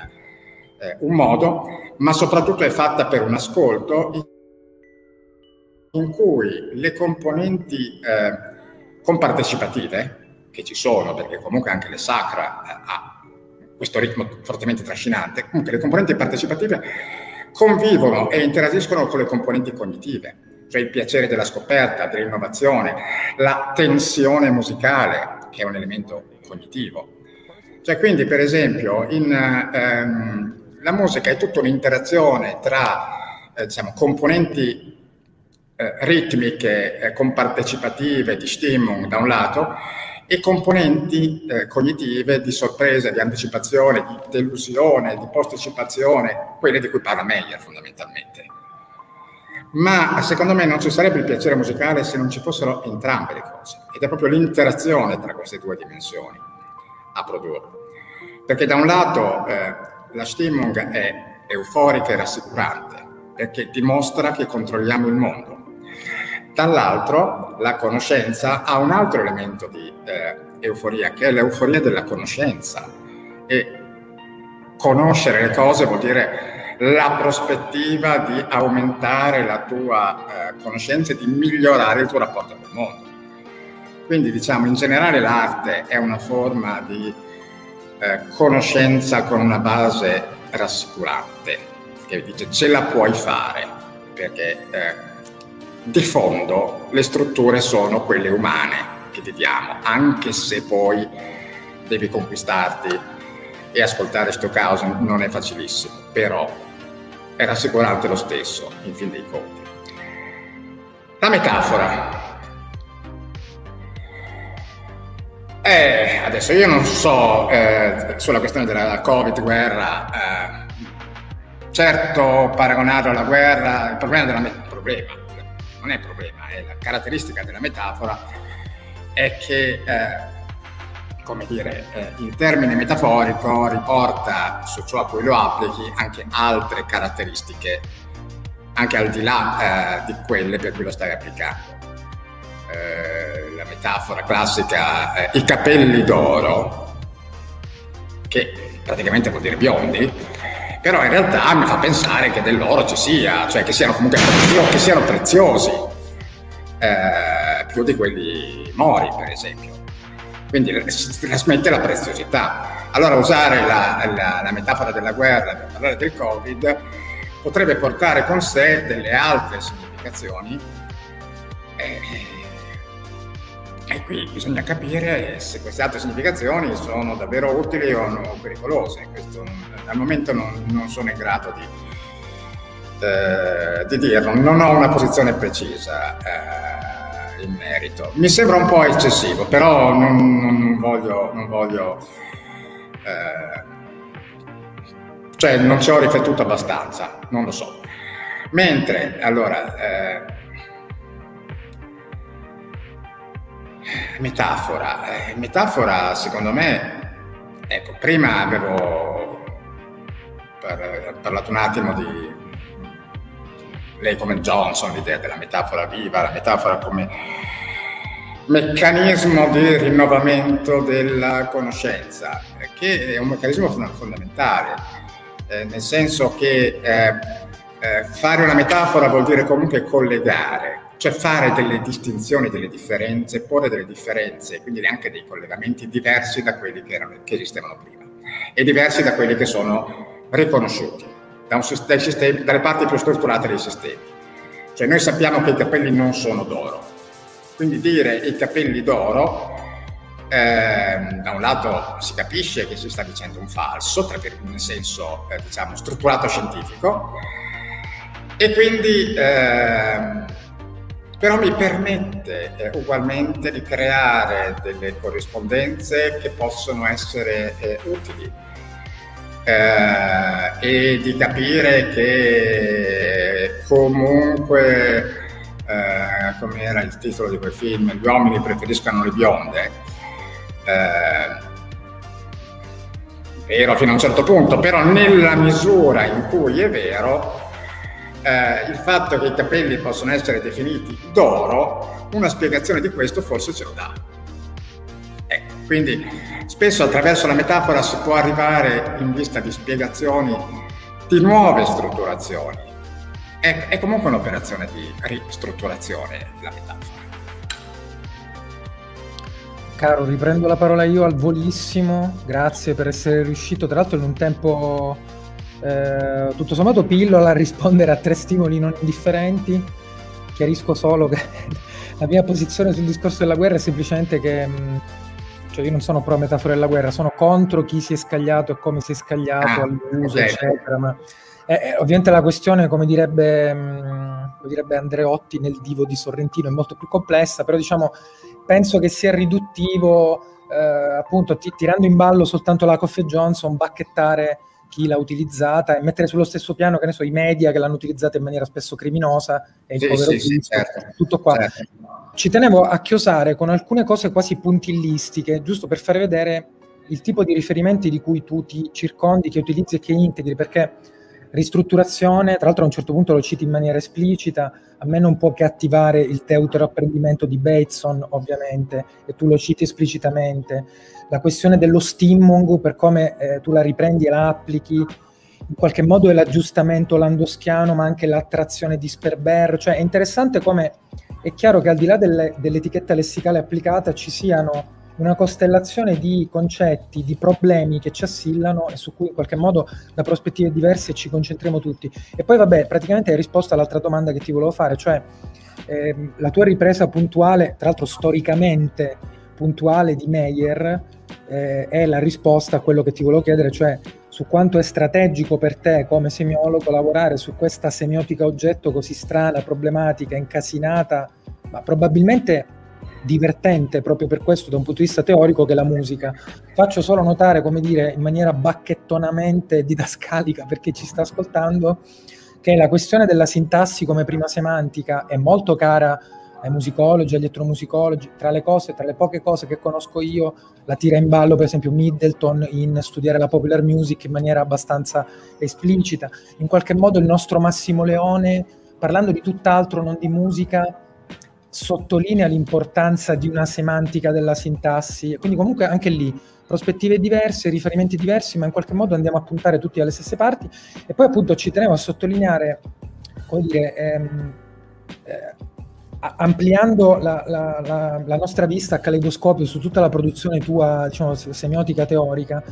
eh, un modo, ma soprattutto è fatta per un ascolto in cui le componenti eh, compartecipative, che ci sono, perché comunque anche le sacra eh, ha questo ritmo fortemente trascinante, comunque le componenti partecipative convivono e interagiscono con le componenti cognitive, cioè il piacere della scoperta, dell'innovazione, la tensione musicale, che è un elemento cognitivo. Cioè, quindi, per esempio, in, ehm, la musica è tutta un'interazione tra eh, diciamo, componenti eh, ritmiche, eh, compartecipative di Stimmung da un lato e componenti eh, cognitive di sorpresa, di anticipazione, di delusione, di posticipazione, quelle di cui parla Meyer fondamentalmente. Ma secondo me non ci sarebbe il piacere musicale se non ci fossero entrambe le cose, ed è proprio l'interazione tra queste due dimensioni a produrre. Perché da un lato eh, la Stimmung è euforica e rassicurante, perché dimostra che controlliamo il mondo. Dall'altro la conoscenza ha un altro elemento di eh, euforia, che è l'euforia della conoscenza. E conoscere le cose vuol dire la prospettiva di aumentare la tua eh, conoscenza e di migliorare il tuo rapporto col mondo. Quindi diciamo in generale l'arte è una forma di eh, conoscenza con una base rassicurante, che dice ce la puoi fare, perché eh, di fondo le strutture sono quelle umane che ti diamo, anche se poi devi conquistarti e ascoltare Stockhausen non è facilissimo, però è rassicurante lo stesso, in fin dei conti. La metafora. Eh, adesso io non so eh, sulla questione della Covid-guerra, eh, certo paragonarlo alla guerra, il problema, della, il problema non è problema, è la caratteristica della metafora è che, eh, come dire, eh, il termine metaforico riporta su ciò a cui lo applichi anche altre caratteristiche, anche al di là eh, di quelle per cui lo stai applicando. Eh, la metafora classica, eh, i capelli d'oro, che praticamente vuol dire biondi, però in realtà mi fa pensare che dell'oro ci sia, cioè che siano comunque preziosi, che siano preziosi eh, più di quelli mori, per esempio. Quindi si trasmette la preziosità. Allora usare la, la, la metafora della guerra per parlare del Covid potrebbe portare con sé delle altre significazioni. Eh, e qui bisogna capire se queste altre significazioni sono davvero utili o no, pericolose. Questo, al momento non, non, sono in grado di, eh, di, dirlo, non ho una posizione precisa eh, in merito. Mi sembra un po' eccessivo, però non, non voglio, non voglio eh, cioè non ci ho riflettuto abbastanza, non lo so. Mentre, allora, eh, Metafora. Eh, metafora, secondo me, ecco, prima avevo par- parlato un attimo di lei come Johnson, l'idea della metafora viva, la metafora come meccanismo di rinnovamento della conoscenza, che è un meccanismo fondamentale, eh, nel senso che eh, eh, fare una metafora vuol dire comunque collegare, cioè fare delle distinzioni, delle differenze, porre delle differenze, quindi anche dei collegamenti diversi da quelli che, erano, che esistevano prima e diversi da quelli che sono riconosciuti da sistemi, dalle parti più strutturate dei sistemi. Cioè noi sappiamo che i capelli non sono d'oro, quindi dire i capelli d'oro eh, da un lato si capisce che si sta dicendo un falso, nel senso eh, diciamo strutturato scientifico, e quindi eh, però mi permette eh, ugualmente di creare delle corrispondenze che possono essere eh, utili eh, e di capire che comunque, eh, come era il titolo di quel film, gli uomini preferiscono le bionde. Eh, vero fino a un certo punto, però nella misura in cui è vero, eh, il fatto che i capelli possono essere definiti d'oro, una spiegazione di questo forse ce lo dà. Quindi spesso attraverso la metafora si può arrivare in vista di spiegazioni di nuove strutturazioni. È, è comunque un'operazione di ristrutturazione la metafora. Caro, riprendo la parola io al volissimo, grazie per essere riuscito, tra l'altro in un tempo eh, tutto sommato pillola a rispondere a tre stimoli non indifferenti. Chiarisco solo che la mia posizione sul discorso della guerra è semplicemente che mh, cioè io non sono pro metafora della guerra, sono contro chi si è scagliato e come si è scagliato ah, all'uso, okay. eccetera, ma Eh, eh, ovviamente la questione, come direbbe, mh, mm, come direbbe Andreotti nel divo di Sorrentino, è molto più complessa, però diciamo, penso che sia riduttivo, eh, appunto, ti, tirando in ballo soltanto la Coffee Johnson, bacchettare chi l'ha utilizzata e mettere sullo stesso piano, che ne so, i media che l'hanno utilizzata in maniera spesso criminosa e il sì, povero sì, sì, certo. tutto qua. Certo. Ci tenevo a chiosare con alcune cose quasi puntillistiche, giusto per fare vedere il tipo di riferimenti di cui tu ti circondi, che utilizzi e che integri, perché ristrutturazione, tra l'altro a un certo punto lo citi in maniera esplicita, a me non può che attivare il teutero apprendimento di Bateson, ovviamente, e tu lo citi esplicitamente, la questione dello stimmung, per come eh, tu la riprendi e la applichi, in qualche modo è l'aggiustamento landoschiano, ma anche l'attrazione di Sperber, cioè è interessante come è chiaro che al di là delle, dell'etichetta lessicale applicata ci siano una costellazione di concetti, di problemi che ci assillano e su cui in qualche modo da prospettive diverse ci concentriamo tutti. E poi vabbè, praticamente hai risposto all'altra domanda che ti volevo fare, cioè eh, la tua ripresa puntuale, tra l'altro storicamente puntuale di Meyer, eh, è la risposta a quello che ti volevo chiedere, cioè su quanto è strategico per te come semiologo lavorare su questa semiotica oggetto così strana, problematica, incasinata, ma probabilmente divertente proprio per questo da un punto di vista teorico che la musica. Faccio solo notare, come dire, in maniera bacchettonamente didascalica per chi ci sta ascoltando, che la questione della sintassi come prima semantica è molto cara ai musicologi, agli etnomusicologi, tra le cose, tra le poche cose che conosco io, la tira in ballo per esempio Middleton in studiare la popular music in maniera abbastanza esplicita. In qualche modo il nostro Massimo Leone, parlando di tutt'altro, non di musica, sottolinea l'importanza di una semantica della sintassi, quindi comunque anche lì prospettive diverse, riferimenti diversi, ma in qualche modo andiamo a puntare tutti alle stesse parti e poi appunto ci tenevo a sottolineare, come dire, ehm, eh, ampliando la, la, la, la, nostra vista a caleidoscopio su tutta la produzione tua, diciamo, semiotica teorica,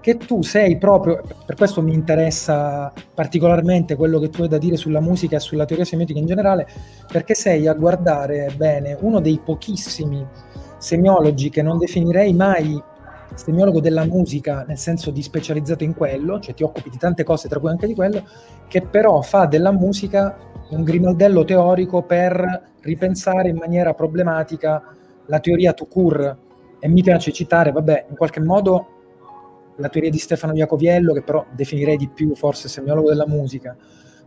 che tu sei proprio, per questo mi interessa particolarmente quello che tu hai da dire sulla musica e sulla teoria semiotica in generale, perché sei a guardare bene uno dei pochissimi semiologi che non definirei mai semiologo della musica nel senso di specializzato in quello, cioè ti occupi di tante cose, tra cui anche di quello, che però fa della musica un grimaldello teorico per ripensare in maniera problematica la teoria to cure. E mi piace citare, vabbè, in qualche modo la teoria di Stefano Iacoviello, che però definirei di più forse semiologo della musica,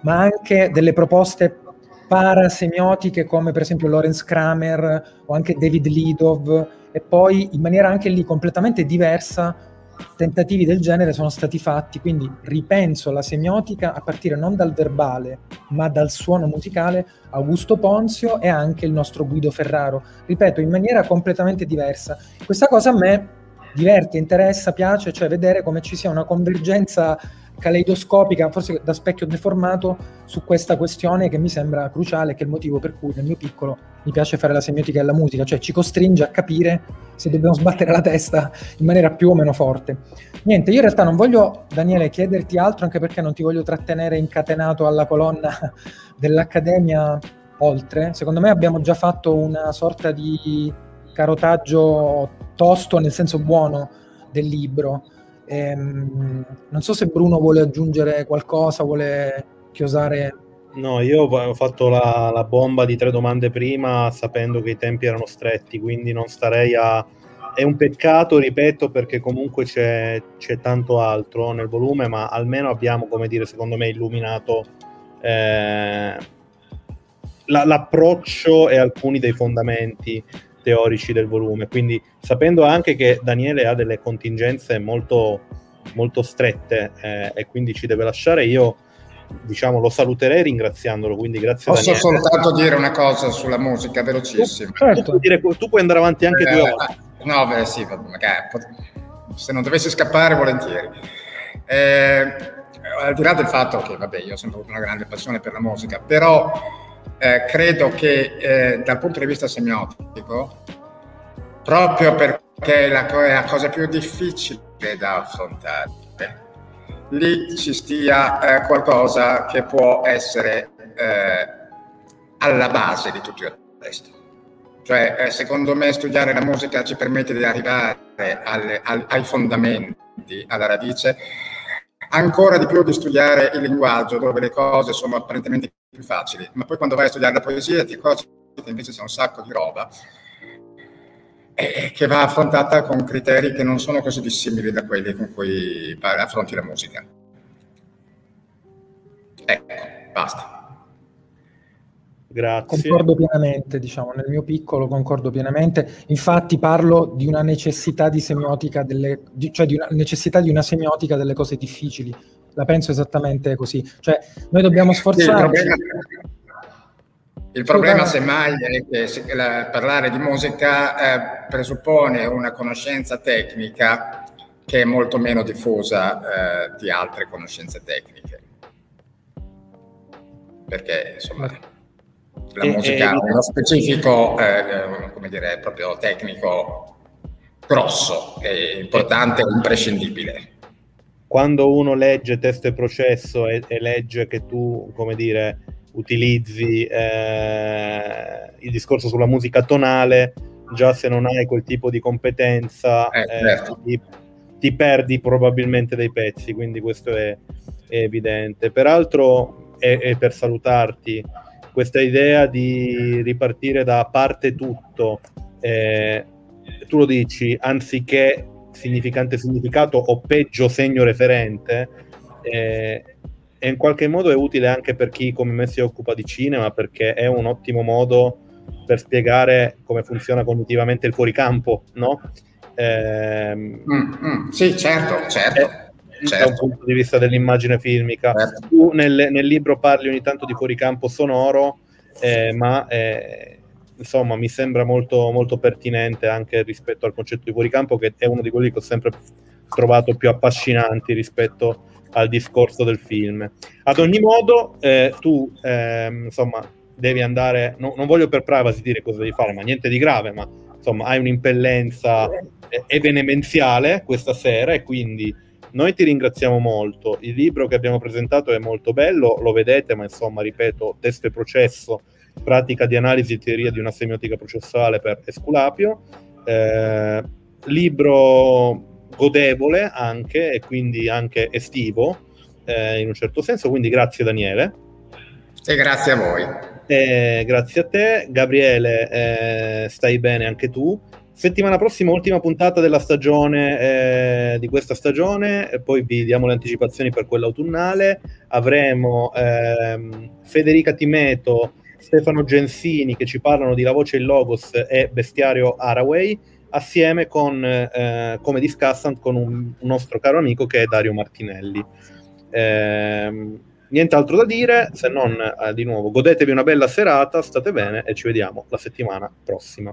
ma anche delle proposte parasemiotiche come per esempio Lorenz Kramer o anche David Lidov e poi in maniera anche lì completamente diversa tentativi del genere sono stati fatti, quindi ripenso la semiotica a partire non dal verbale, ma dal suono musicale, Augusto Ponzio e anche il nostro Guido Ferraro, ripeto, in maniera completamente diversa. Questa cosa a me diverte, interessa, piace, cioè vedere come ci sia una convergenza caleidoscopica, forse da specchio deformato, su questa questione che mi sembra cruciale, che è il motivo per cui nel mio piccolo mi piace fare la semiotica e la musica, cioè ci costringe a capire se dobbiamo sbattere la testa in maniera più o meno forte. Niente, io in realtà non voglio, Daniele, chiederti altro, anche perché non ti voglio trattenere incatenato alla colonna dell'Accademia oltre. Secondo me abbiamo già fatto una sorta di carotaggio tosto nel senso buono del libro. Ehm, non so se Bruno vuole aggiungere qualcosa, vuole chiosare. No, io ho fatto la, la, bomba di tre domande prima sapendo che i tempi erano stretti, quindi non starei a... È un peccato, ripeto, perché comunque c'è, c'è tanto altro nel volume, ma almeno abbiamo, come dire, secondo me, illuminato eh, la, l'approccio e alcuni dei fondamenti teorici del volume. Quindi sapendo anche che Daniele ha delle contingenze molto, molto strette eh, e quindi ci deve lasciare, io diciamo lo saluterei ringraziandolo. Quindi grazie Posso Daniele. soltanto dire una cosa sulla musica, velocissimo. Tu, certo. tu, puoi, dire, tu puoi, andare avanti anche eh, due volte. No, beh, sì, magari, se non dovessi scappare, volentieri. Eh, al di là del fatto che, vabbè, io ho sempre avuto una grande passione per la musica, però eh, credo che eh, dal punto di vista semiotico, proprio perché è la, la cosa più difficile da affrontare, lì ci stia eh, qualcosa che può essere eh, alla base di tutto il resto. Cioè, eh, secondo me studiare la musica ci permette di arrivare alle, al, ai fondamenti, alla radice, ancora di più di studiare il linguaggio, dove le cose sono apparentemente più facili, ma poi quando vai a studiare la poesia ti accorgi che invece c'è un sacco di roba e che va affrontata con criteri che non sono così dissimili da quelli con cui affronti la musica. Ecco, basta. Grazie. Concordo pienamente, diciamo, nel mio piccolo concordo pienamente. Infatti parlo di una necessità di semiotica, delle, di, cioè di una necessità di una semiotica delle cose difficili. La penso esattamente così. Cioè, noi dobbiamo sforzarci. Sì, il problema, semmai, è che la, parlare di musica eh, presuppone una conoscenza tecnica che è molto meno diffusa eh, di altre conoscenze tecniche. Perché, insomma la musica ha uno specifico, eh, come dire, proprio tecnico grosso, è importante e imprescindibile. Quando uno legge testo e processo e, e legge che tu, come dire, utilizzi eh, il discorso sulla musica tonale, già se non hai quel tipo di competenza eh, eh certo. ti, ti, perdi probabilmente dei pezzi, quindi questo è, è evidente. Peraltro, è, per salutarti, questa idea di ripartire da parte tutto, eh, tu lo dici, anziché significante significato o peggio segno referente, eh, in qualche modo è utile anche per chi come me si occupa di cinema, perché è un ottimo modo per spiegare come funziona cognitivamente il fuoricampo, no? Eh, mm, mm, sì, certo, certo. Eh, certo. da un punto di vista dell'immagine filmica. Certo. Tu nel, nel, libro parli ogni tanto di fuoricampo sonoro, eh, ma eh, insomma mi sembra molto, molto pertinente anche rispetto al concetto di fuoricampo, che è uno di quelli che ho sempre trovato più affascinanti rispetto al discorso del film. Ad ogni modo, eh, tu ehm, insomma devi andare, no, non voglio per privacy dire cosa devi fare, ma niente di grave, ma insomma hai un'impellenza eh, evenemenziale questa sera e quindi noi ti ringraziamo molto. Il libro che abbiamo presentato è molto bello, lo vedete, ma insomma, ripeto, testo e processo, pratica di analisi e teoria di una semiotica processuale per Esculapio. Eh, libro godevole anche e quindi anche estivo eh, in un certo senso, quindi grazie Daniele. E grazie a voi. Eh, grazie a te, Gabriele, eh, stai bene anche tu. Settimana prossima, ultima puntata della stagione, eh, di questa stagione, poi vi diamo le anticipazioni per quella autunnale. Avremo ehm, Federica Timeto, Stefano Gensini che ci parlano di La Voce in Logos e Bestiario Araway, assieme con, eh, come discussant, con un, un, nostro caro amico che è Dario Martinelli. Eh, nient'altro da dire, se non eh, di nuovo godetevi una bella serata, state bene e ci vediamo la settimana prossima.